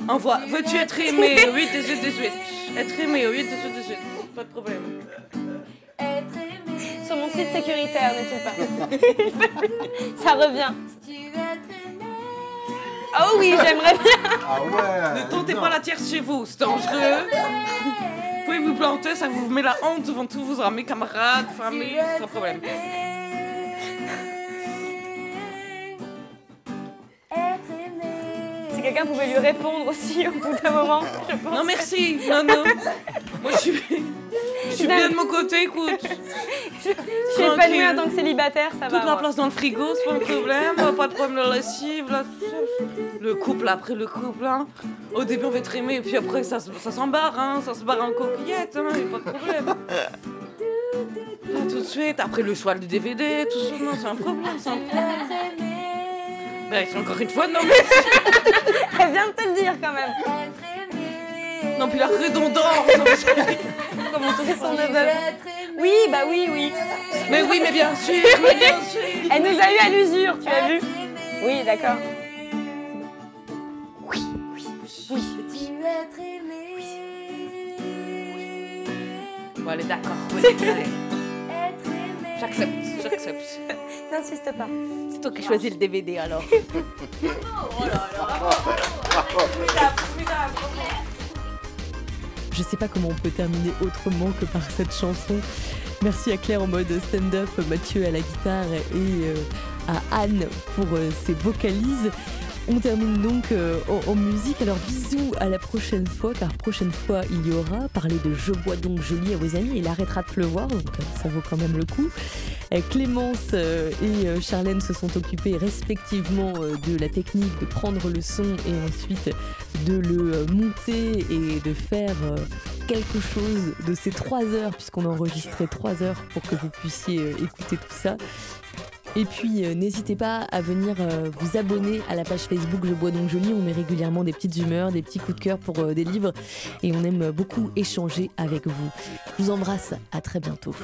Envoie, veux-tu être aimé au 8 18 18 Être aimé au 8 18 18 Pas de problème. Sur mon site sécuritaire, n'est-il pas Ça revient. Oh oui, j'aimerais bien. Ah ouais Ne tentez pas la tierce chez vous, c'est dangereux. Vous pouvez vous planter, ça vous met la honte devant tous vos amis, camarades, famille, sans problème. Quelqu'un pouvait lui répondre aussi au bout d'un moment, je pense. Non merci, non non. Moi je suis, je suis bien de mon côté, écoute. Je suis épanouie en tant que célibataire, ça va. Toute la moi. place dans le frigo, c'est pas un problème. Pas de problème de la lessive, là. tout ça. Le couple, après le couple, hein. Au début, on va être aimé, et puis après, ça, ça s'embarre, hein. Ça se barre en coquillette, hein. Y a pas de problème. Là, tout de suite, après le choix du DVD, tout ça, non, c'est un problème, c'est un problème. C'est encore une fois, non, mais. Elle vient de te le dire quand même. Non, puis la redondance. Comment on fait son neveu Oui, bah oui, oui. Mais oui, mais bien sûr, mais bien sûr. Elle nous a eu à l'usure, tu l'as vu Oui, d'accord. Oui, oui, oui. Bon, allez, d'accord. Oui. J'accepte, j'accepte. N'insiste pas. C'est toi qui choisis le DVD alors. Je sais pas comment on peut terminer autrement que par cette chanson. Merci à Claire en mode stand-up, Mathieu à la guitare et euh, à Anne pour euh, ses vocalises. On termine donc euh, en, musique. Alors bisous à la prochaine fois, car prochaine fois il y aura parler de Je bois donc je lis à vos amis. Il arrêtera de pleuvoir, donc euh, ça vaut quand même le coup. Euh, Clémence et Charlène se sont occupées respectivement de la technique de prendre le son et ensuite de le monter et de faire quelque chose de ces trois heures, puisqu'on a enregistré trois heures pour que vous puissiez écouter tout ça. Et puis euh, n'hésitez pas à venir euh, vous abonner à la page Facebook Je bois donc je lis. On met régulièrement des petites humeurs, des petits coups de cœur pour euh, des livres et on aime beaucoup échanger avec vous. Je vous embrasse, à très bientôt.